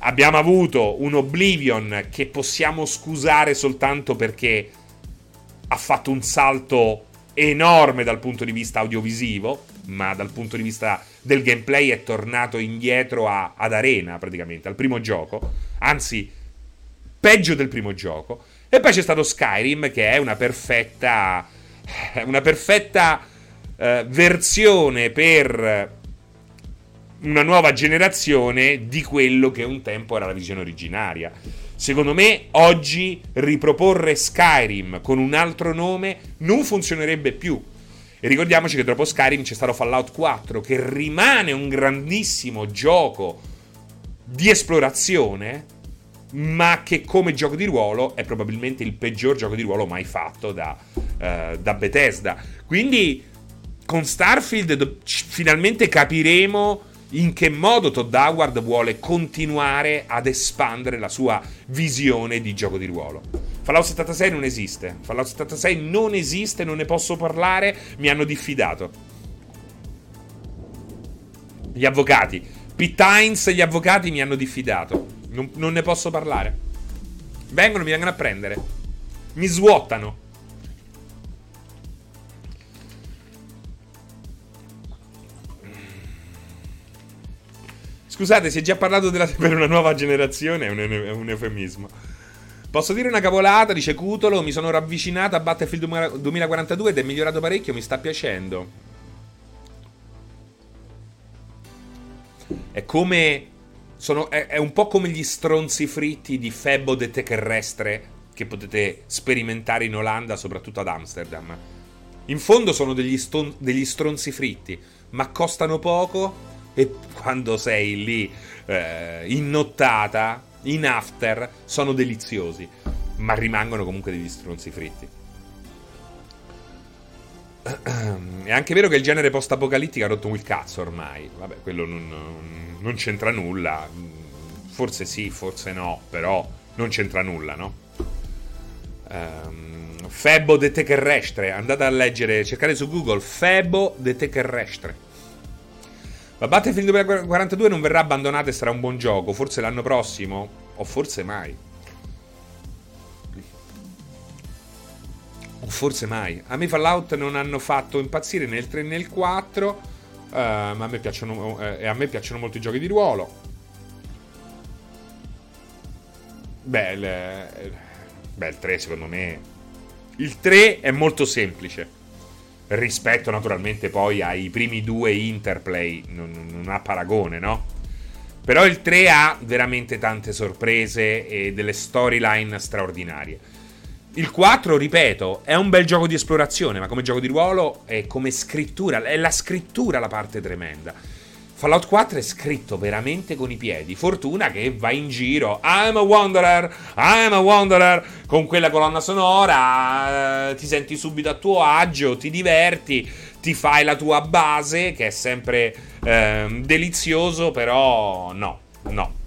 Abbiamo avuto un Oblivion che possiamo scusare soltanto perché ha fatto un salto enorme dal punto di vista audiovisivo, ma dal punto di vista del gameplay è tornato indietro a, ad Arena praticamente, al primo gioco, anzi peggio del primo gioco. E poi c'è stato Skyrim, che è una perfetta. Una perfetta eh, versione per una nuova generazione di quello che un tempo era la visione originaria. Secondo me, oggi riproporre Skyrim con un altro nome non funzionerebbe più. E ricordiamoci che dopo Skyrim c'è stato Fallout 4, che rimane un grandissimo gioco di esplorazione, ma che come gioco di ruolo è probabilmente il peggior gioco di ruolo mai fatto da, uh, da Bethesda. Quindi con Starfield finalmente capiremo in che modo Todd Howard vuole continuare ad espandere la sua visione di gioco di ruolo. Fallout 76 non esiste. Fallout 76 non esiste, non ne posso parlare, mi hanno diffidato. Gli avvocati. Pete Hines e gli avvocati mi hanno diffidato. Non, non ne posso parlare. Vengono, mi vengono a prendere. Mi svuotano. Scusate, si è già parlato della, *laughs* per una nuova generazione, è un, è un, eufemismo. Posso dire una cavolata, dice Cutolo, mi sono ravvicinato a Battlefield 2042 ed è migliorato parecchio, mi sta piacendo. È come sono, è, è, un po' come gli stronzi fritti di Febo de Terrestre che potete sperimentare in Olanda, soprattutto ad Amsterdam. In fondo sono degli, ston- degli stronzi fritti, ma costano poco e quando sei lì eh, in nottata, in after, sono deliziosi, ma rimangono comunque degli stronzi fritti. È anche vero che il genere post-apocalittico ha rotto il cazzo ormai. Vabbè, quello non, non, c'entra nulla. Forse sì, forse no, però non c'entra nulla, no? Um, Febo de Terrestre. Andate a leggere, cercate su Google Febo de Terrestre. Ma Battlefield 2042 non verrà abbandonato e sarà un buon gioco. Forse l'anno prossimo, o forse mai. Forse mai. A me Fallout non hanno fatto impazzire nel 3 e nel 4. Uh, eh, ma a me, piacciono, uh, a me piacciono molto i giochi di ruolo. Beh, il, beh, il 3 secondo me. Il 3 è molto semplice. Rispetto naturalmente poi ai primi due Interplay. Non, non ha paragone, no? Però il 3 ha veramente tante sorprese e delle storyline straordinarie. Il 4, ripeto, è un bel gioco di esplorazione, ma come gioco di ruolo e come scrittura, è la scrittura la parte tremenda. Fallout 4 è scritto veramente con i piedi. Fortuna che va in giro. I'm a wanderer, I'm a wanderer. Con quella colonna sonora eh, ti senti subito a tuo agio, ti diverti, ti fai la tua base, che è sempre eh, delizioso, però no, no.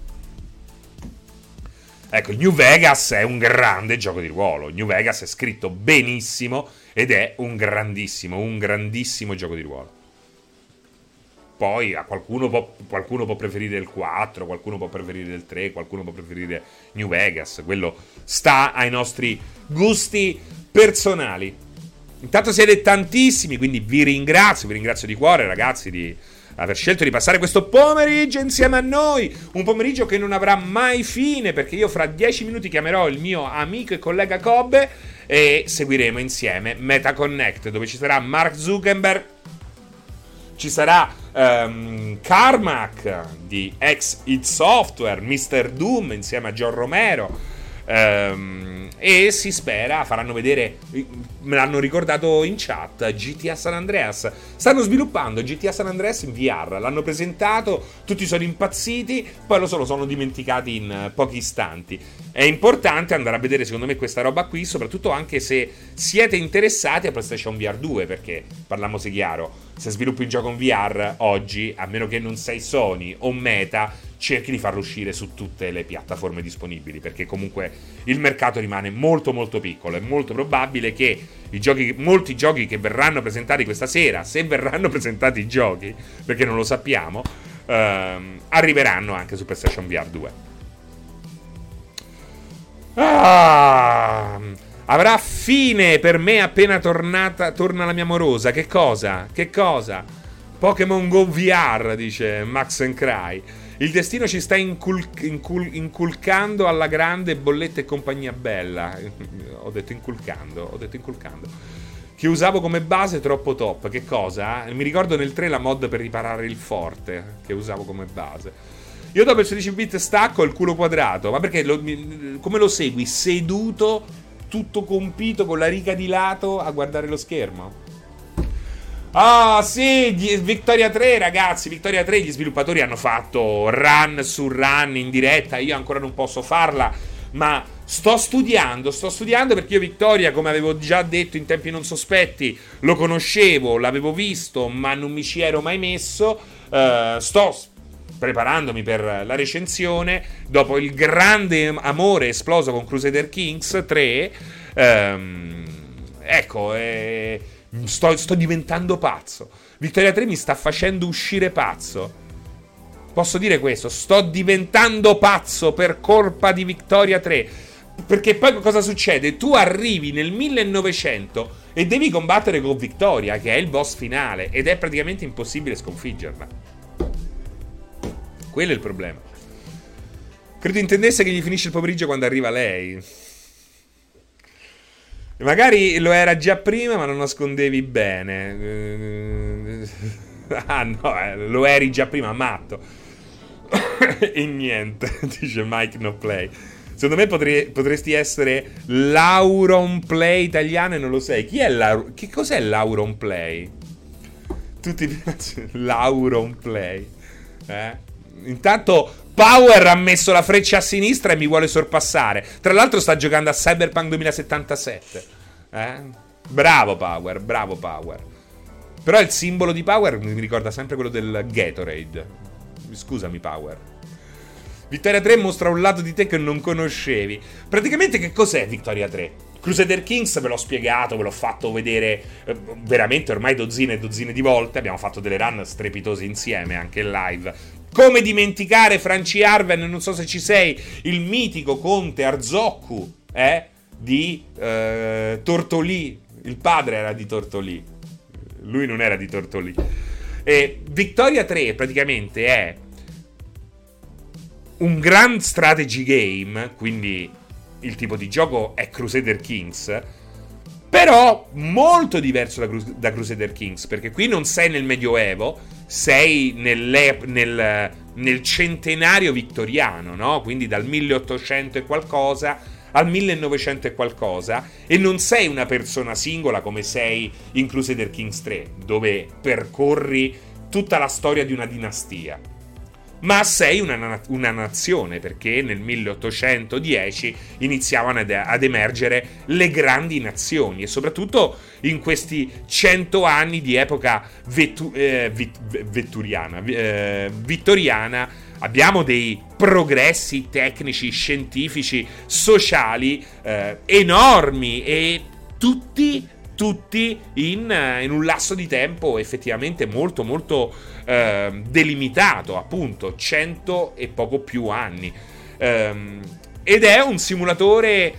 Ecco, New Vegas è un grande gioco di ruolo. New Vegas è scritto benissimo ed è un grandissimo, un grandissimo gioco di ruolo. poi a qualcuno può, qualcuno può preferire il 4, qualcuno può preferire il 3, qualcuno può preferire New Vegas. Quello sta ai nostri gusti personali. Intanto siete tantissimi, quindi vi ringrazio, vi ringrazio di cuore ragazzi di aver scelto di passare questo pomeriggio insieme a noi. Un pomeriggio che non avrà mai fine perché io fra 10 minuti chiamerò il mio amico e collega Cobbe e seguiremo insieme Meta Connect dove ci sarà Mark Zuckerberg ci sarà um, Carmack di ex It Software, Mr. Doom insieme a John Romero. Um, e si spera faranno vedere me l'hanno ricordato in chat GTA San Andreas. Stanno sviluppando GTA San Andreas in VR l'hanno presentato tutti sono impazziti poi lo, so, lo sono dimenticati in pochi istanti. È importante andare a vedere secondo me questa roba qui soprattutto anche se siete interessati a PlayStation VR 2 perché parliamoci chiaro se sviluppi un gioco in VR oggi a meno che non sei Sony o Meta cerchi di farlo uscire su tutte le piattaforme disponibili, perché comunque il mercato rimane molto molto piccolo. È molto probabile che giochi, molti giochi che verranno presentati questa sera, se verranno *laughs* presentati i giochi, perché non lo sappiamo, ehm, arriveranno anche su PlayStation VR 2. Ah, avrà fine per me appena tornata, torna la mia amorosa. Che cosa? Che cosa? Pokémon Go VR, dice Max and Cry. Il destino ci sta incul- incul- inculcando alla grande bolletta e compagnia bella. *laughs* ho detto inculcando, ho detto inculcando. Che usavo come base troppo top. Che cosa? Mi ricordo nel 3 la mod per riparare il forte. Che usavo come base. Io dopo il 16 bit stacco il culo quadrato. Ma perché lo, come lo segui? Seduto, tutto compito con la riga di lato a guardare lo schermo? Ah, sì, Victoria 3, ragazzi. Victoria 3, gli sviluppatori hanno fatto run su run in diretta. Io ancora non posso farla, ma sto studiando. Sto studiando perché io Victoria, come avevo già detto in tempi non sospetti, lo conoscevo, l'avevo visto, ma non mi ci ero mai messo. Uh, sto preparandomi per la recensione dopo il grande amore esploso con Crusader Kings 3. Um, ehm, ecco, eh Sto, sto diventando pazzo. Vittoria 3 mi sta facendo uscire pazzo. Posso dire questo? Sto diventando pazzo per colpa di Vittoria 3. Perché poi cosa succede? Tu arrivi nel 1900 e devi combattere con Victoria, che è il boss finale, ed è praticamente impossibile sconfiggerla. Quello è il problema. Credo intendesse che gli finisce il pomeriggio quando arriva lei. Magari lo era già prima, ma lo nascondevi bene. *laughs* ah, no, eh, lo eri già prima, matto. *coughs* e niente, *laughs* dice Mike No Play. Secondo me potrei, potresti essere l'Auron Play italiano e non lo sei. Chi è l'Auron? Che cos'è l'Auron Play? Tutti *laughs* l'Auron Play. Eh? Intanto Power ha messo la freccia a sinistra e mi vuole sorpassare. Tra l'altro sta giocando a Cyberpunk 2077. Eh? Bravo Power, bravo Power. Però il simbolo di Power mi ricorda sempre quello del Gatorade. Scusami Power. Vittoria 3 mostra un lato di te che non conoscevi. Praticamente che cos'è Vittoria 3? Crusader Kings ve l'ho spiegato, ve l'ho fatto vedere eh, veramente ormai dozzine e dozzine di volte. Abbiamo fatto delle run strepitose insieme anche in live. Come dimenticare Franci Arven, non so se ci sei, il mitico conte Arzoccu, eh? Di eh, Tortolì. Il padre era di Tortolì. Lui non era di Tortolì. E Victoria 3 praticamente è un grand strategy game, quindi il tipo di gioco è Crusader Kings, però molto diverso da, Cru- da Crusader Kings, perché qui non sei nel Medioevo, sei nel, nel centenario vittoriano, no? Quindi dal 1800 e qualcosa al 1900 e qualcosa e non sei una persona singola come sei in Crusader Kings 3, dove percorri tutta la storia di una dinastia ma sei una, una, nazione, perché nel 1810 iniziavano ad, ad, emergere le grandi nazioni e soprattutto in questi cento anni di epoca vettu, eh, vit, vetturiana, eh, vittoriana abbiamo dei progressi tecnici, scientifici, sociali eh, enormi e tutti tutti in, in, un lasso di tempo effettivamente molto molto eh, delimitato, appunto 100 e poco più anni. Um, ed è un simulatore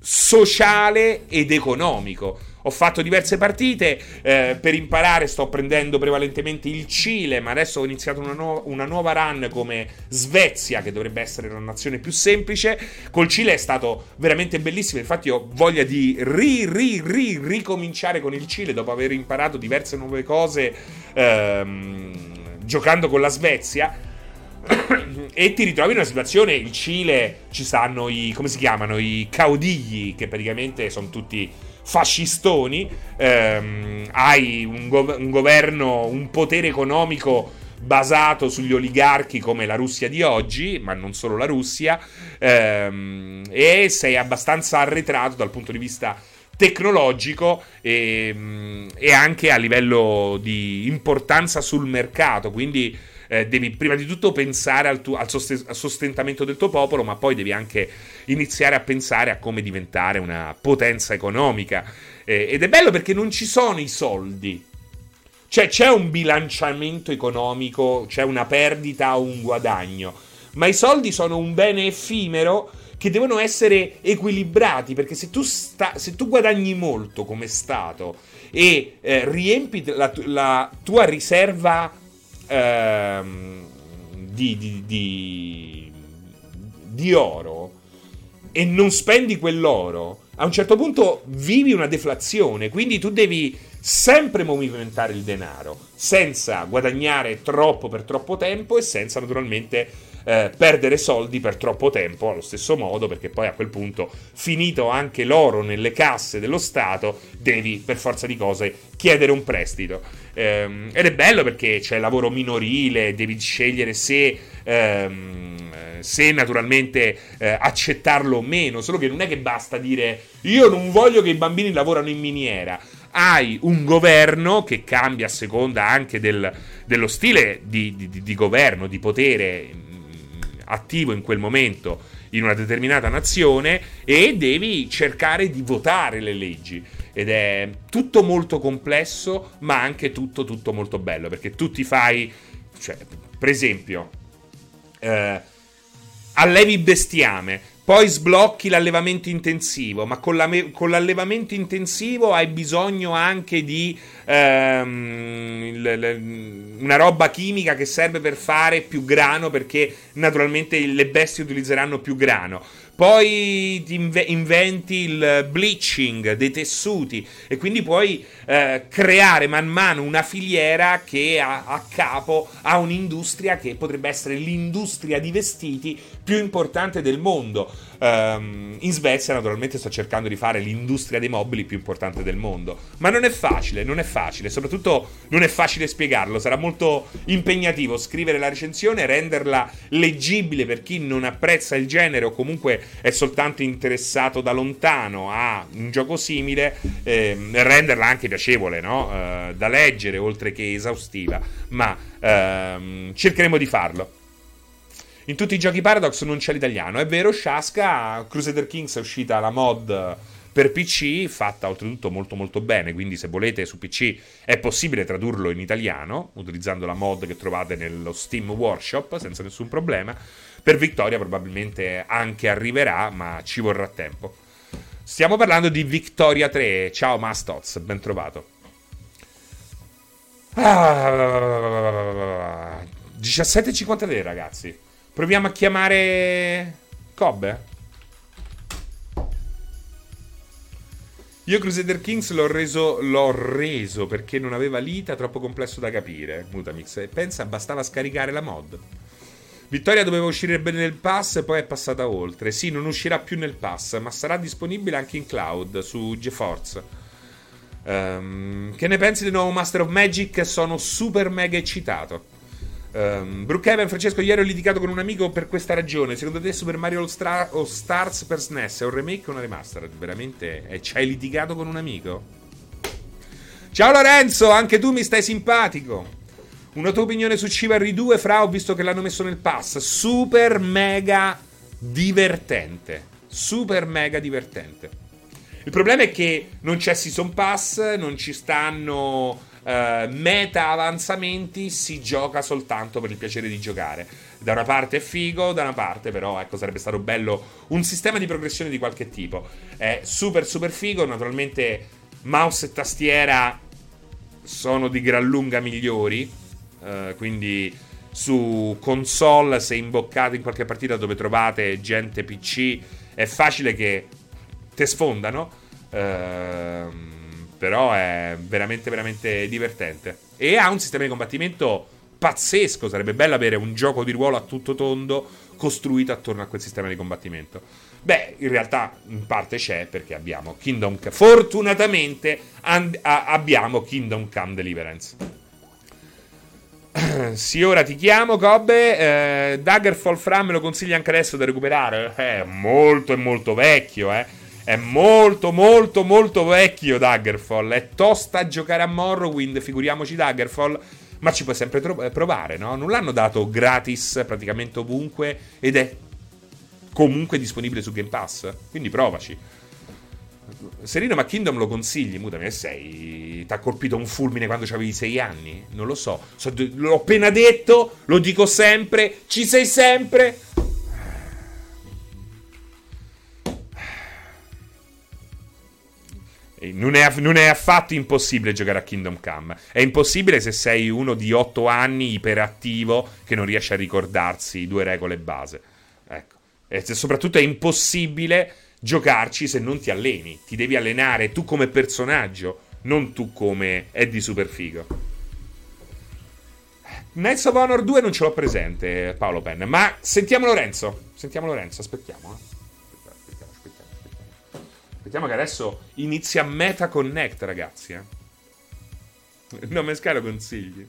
sociale ed economico. Ho fatto diverse partite, eh, per imparare sto prendendo prevalentemente il Cile, ma adesso ho iniziato una, nu- una, nuova run come Svezia, che dovrebbe essere una nazione più semplice. Col Cile è stato veramente bellissimo, infatti ho voglia di ri, ri, ri, ricominciare con il Cile dopo aver imparato diverse nuove cose ehm, giocando con la Svezia e ti ritrovi in una situazione, il Cile ci stanno i, come si chiamano, i caudigli, che praticamente sono tutti fascistoni, ehm, hai un, gov- un governo, un potere economico basato sugli oligarchi come la Russia di oggi, ma non solo la Russia, ehm, e sei abbastanza arretrato dal punto di vista tecnologico e, e anche a livello di importanza sul mercato, quindi eh, devi prima di tutto pensare al, tuo, al, sostentamento del tuo popolo, ma poi devi anche iniziare a pensare a come diventare una potenza economica. Eh, ed è bello perché non ci sono i soldi. Cioè c'è un bilanciamento economico, c'è una perdita o un guadagno, ma i soldi sono un bene effimero che devono essere equilibrati, perché se tu, sta, se tu guadagni molto come Stato e eh, riempi la, la, tua riserva ehm, di, di, di, di oro e non spendi quell'oro, a un certo punto vivi una deflazione, quindi tu devi sempre movimentare il denaro, senza guadagnare troppo per troppo tempo e senza naturalmente eh, perdere soldi per troppo tempo allo stesso modo, perché poi a quel punto, finito anche l'oro nelle casse dello Stato, devi per forza di cose chiedere un prestito. Ehm, ed è bello perché c'è lavoro minorile, devi scegliere se... Ehm, se naturalmente eh, accettarlo o meno, solo che non è che basta dire io non voglio che i bambini lavorano in miniera. Hai un governo che cambia a seconda anche del, dello stile di, di, di governo, di potere attivo in quel momento in una determinata nazione e devi cercare di votare le leggi. Ed è tutto molto complesso, ma anche tutto, tutto molto bello, perché tu ti fai, cioè, per esempio, eh, allevi bestiame, poi sblocchi l'allevamento intensivo, ma con, la, con, l'allevamento intensivo hai bisogno anche di ehm, l, l, una roba chimica che serve per fare più grano perché naturalmente le bestie utilizzeranno più grano. Poi ti inventi il bleaching dei tessuti e quindi puoi eh, creare man mano una filiera che ha a capo a un'industria che potrebbe essere l'industria di vestiti più importante del mondo. Um, in Svezia, naturalmente, sto cercando di fare l'industria dei mobili più importante del mondo. Ma non è facile, non è facile. Soprattutto non è facile spiegarlo. Sarà molto impegnativo scrivere la recensione, renderla leggibile per chi non apprezza il genere o comunque è soltanto interessato da lontano a un gioco simile, eh, renderla anche piacevole no? uh, da leggere oltre che esaustiva. Ma uh, cercheremo di farlo. In tutti i giochi Paradox non c'è l'italiano. È vero, Shaska, Crusader Kings è uscita la mod per PC, fatta oltretutto molto molto bene, quindi se volete su PC è possibile tradurlo in italiano, utilizzando la mod che trovate nello Steam Workshop senza nessun problema. Per Victoria probabilmente anche arriverà, ma ci vorrà tempo. Stiamo parlando di Victoria 3. Ciao Mastoz, ben trovato. Ah, 17,53 ragazzi. Proviamo a chiamare Cobbe. Io Crusader Kings l'ho reso, l'ho reso perché non aveva lita troppo complesso da capire. Mutamix. E pensa, bastava scaricare la mod. Vittoria doveva uscire bene nel pass e poi è passata oltre. Sì, non uscirà più nel pass, ma sarà disponibile anche in cloud su GeForce. Um, che ne pensi del nuovo Master of Magic? Sono super mega eccitato. Um, Brookhaven, Francesco, ieri ho litigato con un amico per questa ragione. Secondo te Super Mario All, Star- All Stars per SNES è un remake o una remastered? Veramente? Eh, ci hai litigato con un amico? Ciao Lorenzo, anche tu mi stai simpatico. Una tua opinione su Chivalry 2, Fra? Ho visto che l'hanno messo nel pass. Super mega divertente. Super mega divertente. Il problema è che non c'è Season Pass, non ci stanno uh, meta avanzamenti, si gioca soltanto per il piacere di giocare. Da una parte è figo, da una parte però ecco sarebbe stato bello un sistema di progressione di qualche tipo. È super super figo, naturalmente mouse e tastiera sono di gran lunga migliori, uh, quindi su console se imboccate in qualche partita dove trovate gente PC è facile che te sfondano. Ehm, però è veramente, veramente divertente. E ha un sistema di combattimento pazzesco. Sarebbe bello avere un gioco di ruolo a tutto tondo costruito attorno a quel sistema di combattimento. Beh, in realtà in parte c'è perché abbiamo Kingdom Come. Fortunatamente and- a- abbiamo Kingdom Come Deliverance. *clears throat* sì, ora ti chiamo, Cobbe. Eh, Daggerfall Fra me lo consigli anche adesso da recuperare? È molto e molto vecchio, eh. È molto, molto, molto vecchio Daggerfall. È tosta a giocare a Morrowind, figuriamoci Daggerfall. Ma ci puoi sempre tro- provare, no? Non l'hanno dato gratis praticamente ovunque ed è comunque disponibile su Game Pass. Quindi provaci. Serino, ma Kingdom lo consigli? Mutami, che sei? Ti ha colpito un fulmine quando avevi sei anni? Non lo so. so. L'ho appena detto, lo dico sempre. Ci sei sempre. Non è, non è, affatto impossibile giocare a Kingdom Come. È impossibile se sei uno di 8 anni iperattivo che non riesce a ricordarsi due regole base. Ecco. E soprattutto è impossibile giocarci se non ti alleni. Ti devi allenare tu come personaggio, non tu come Eddie Superfigo. Knights of Honor 2 non ce l'ho presente, Paolo Penn. Ma sentiamo Lorenzo. Sentiamo Lorenzo, aspettiamo. Eh. Aspettiamo, che adesso inizia Meta Connect, ragazzi. Eh. Nome scalo consigli.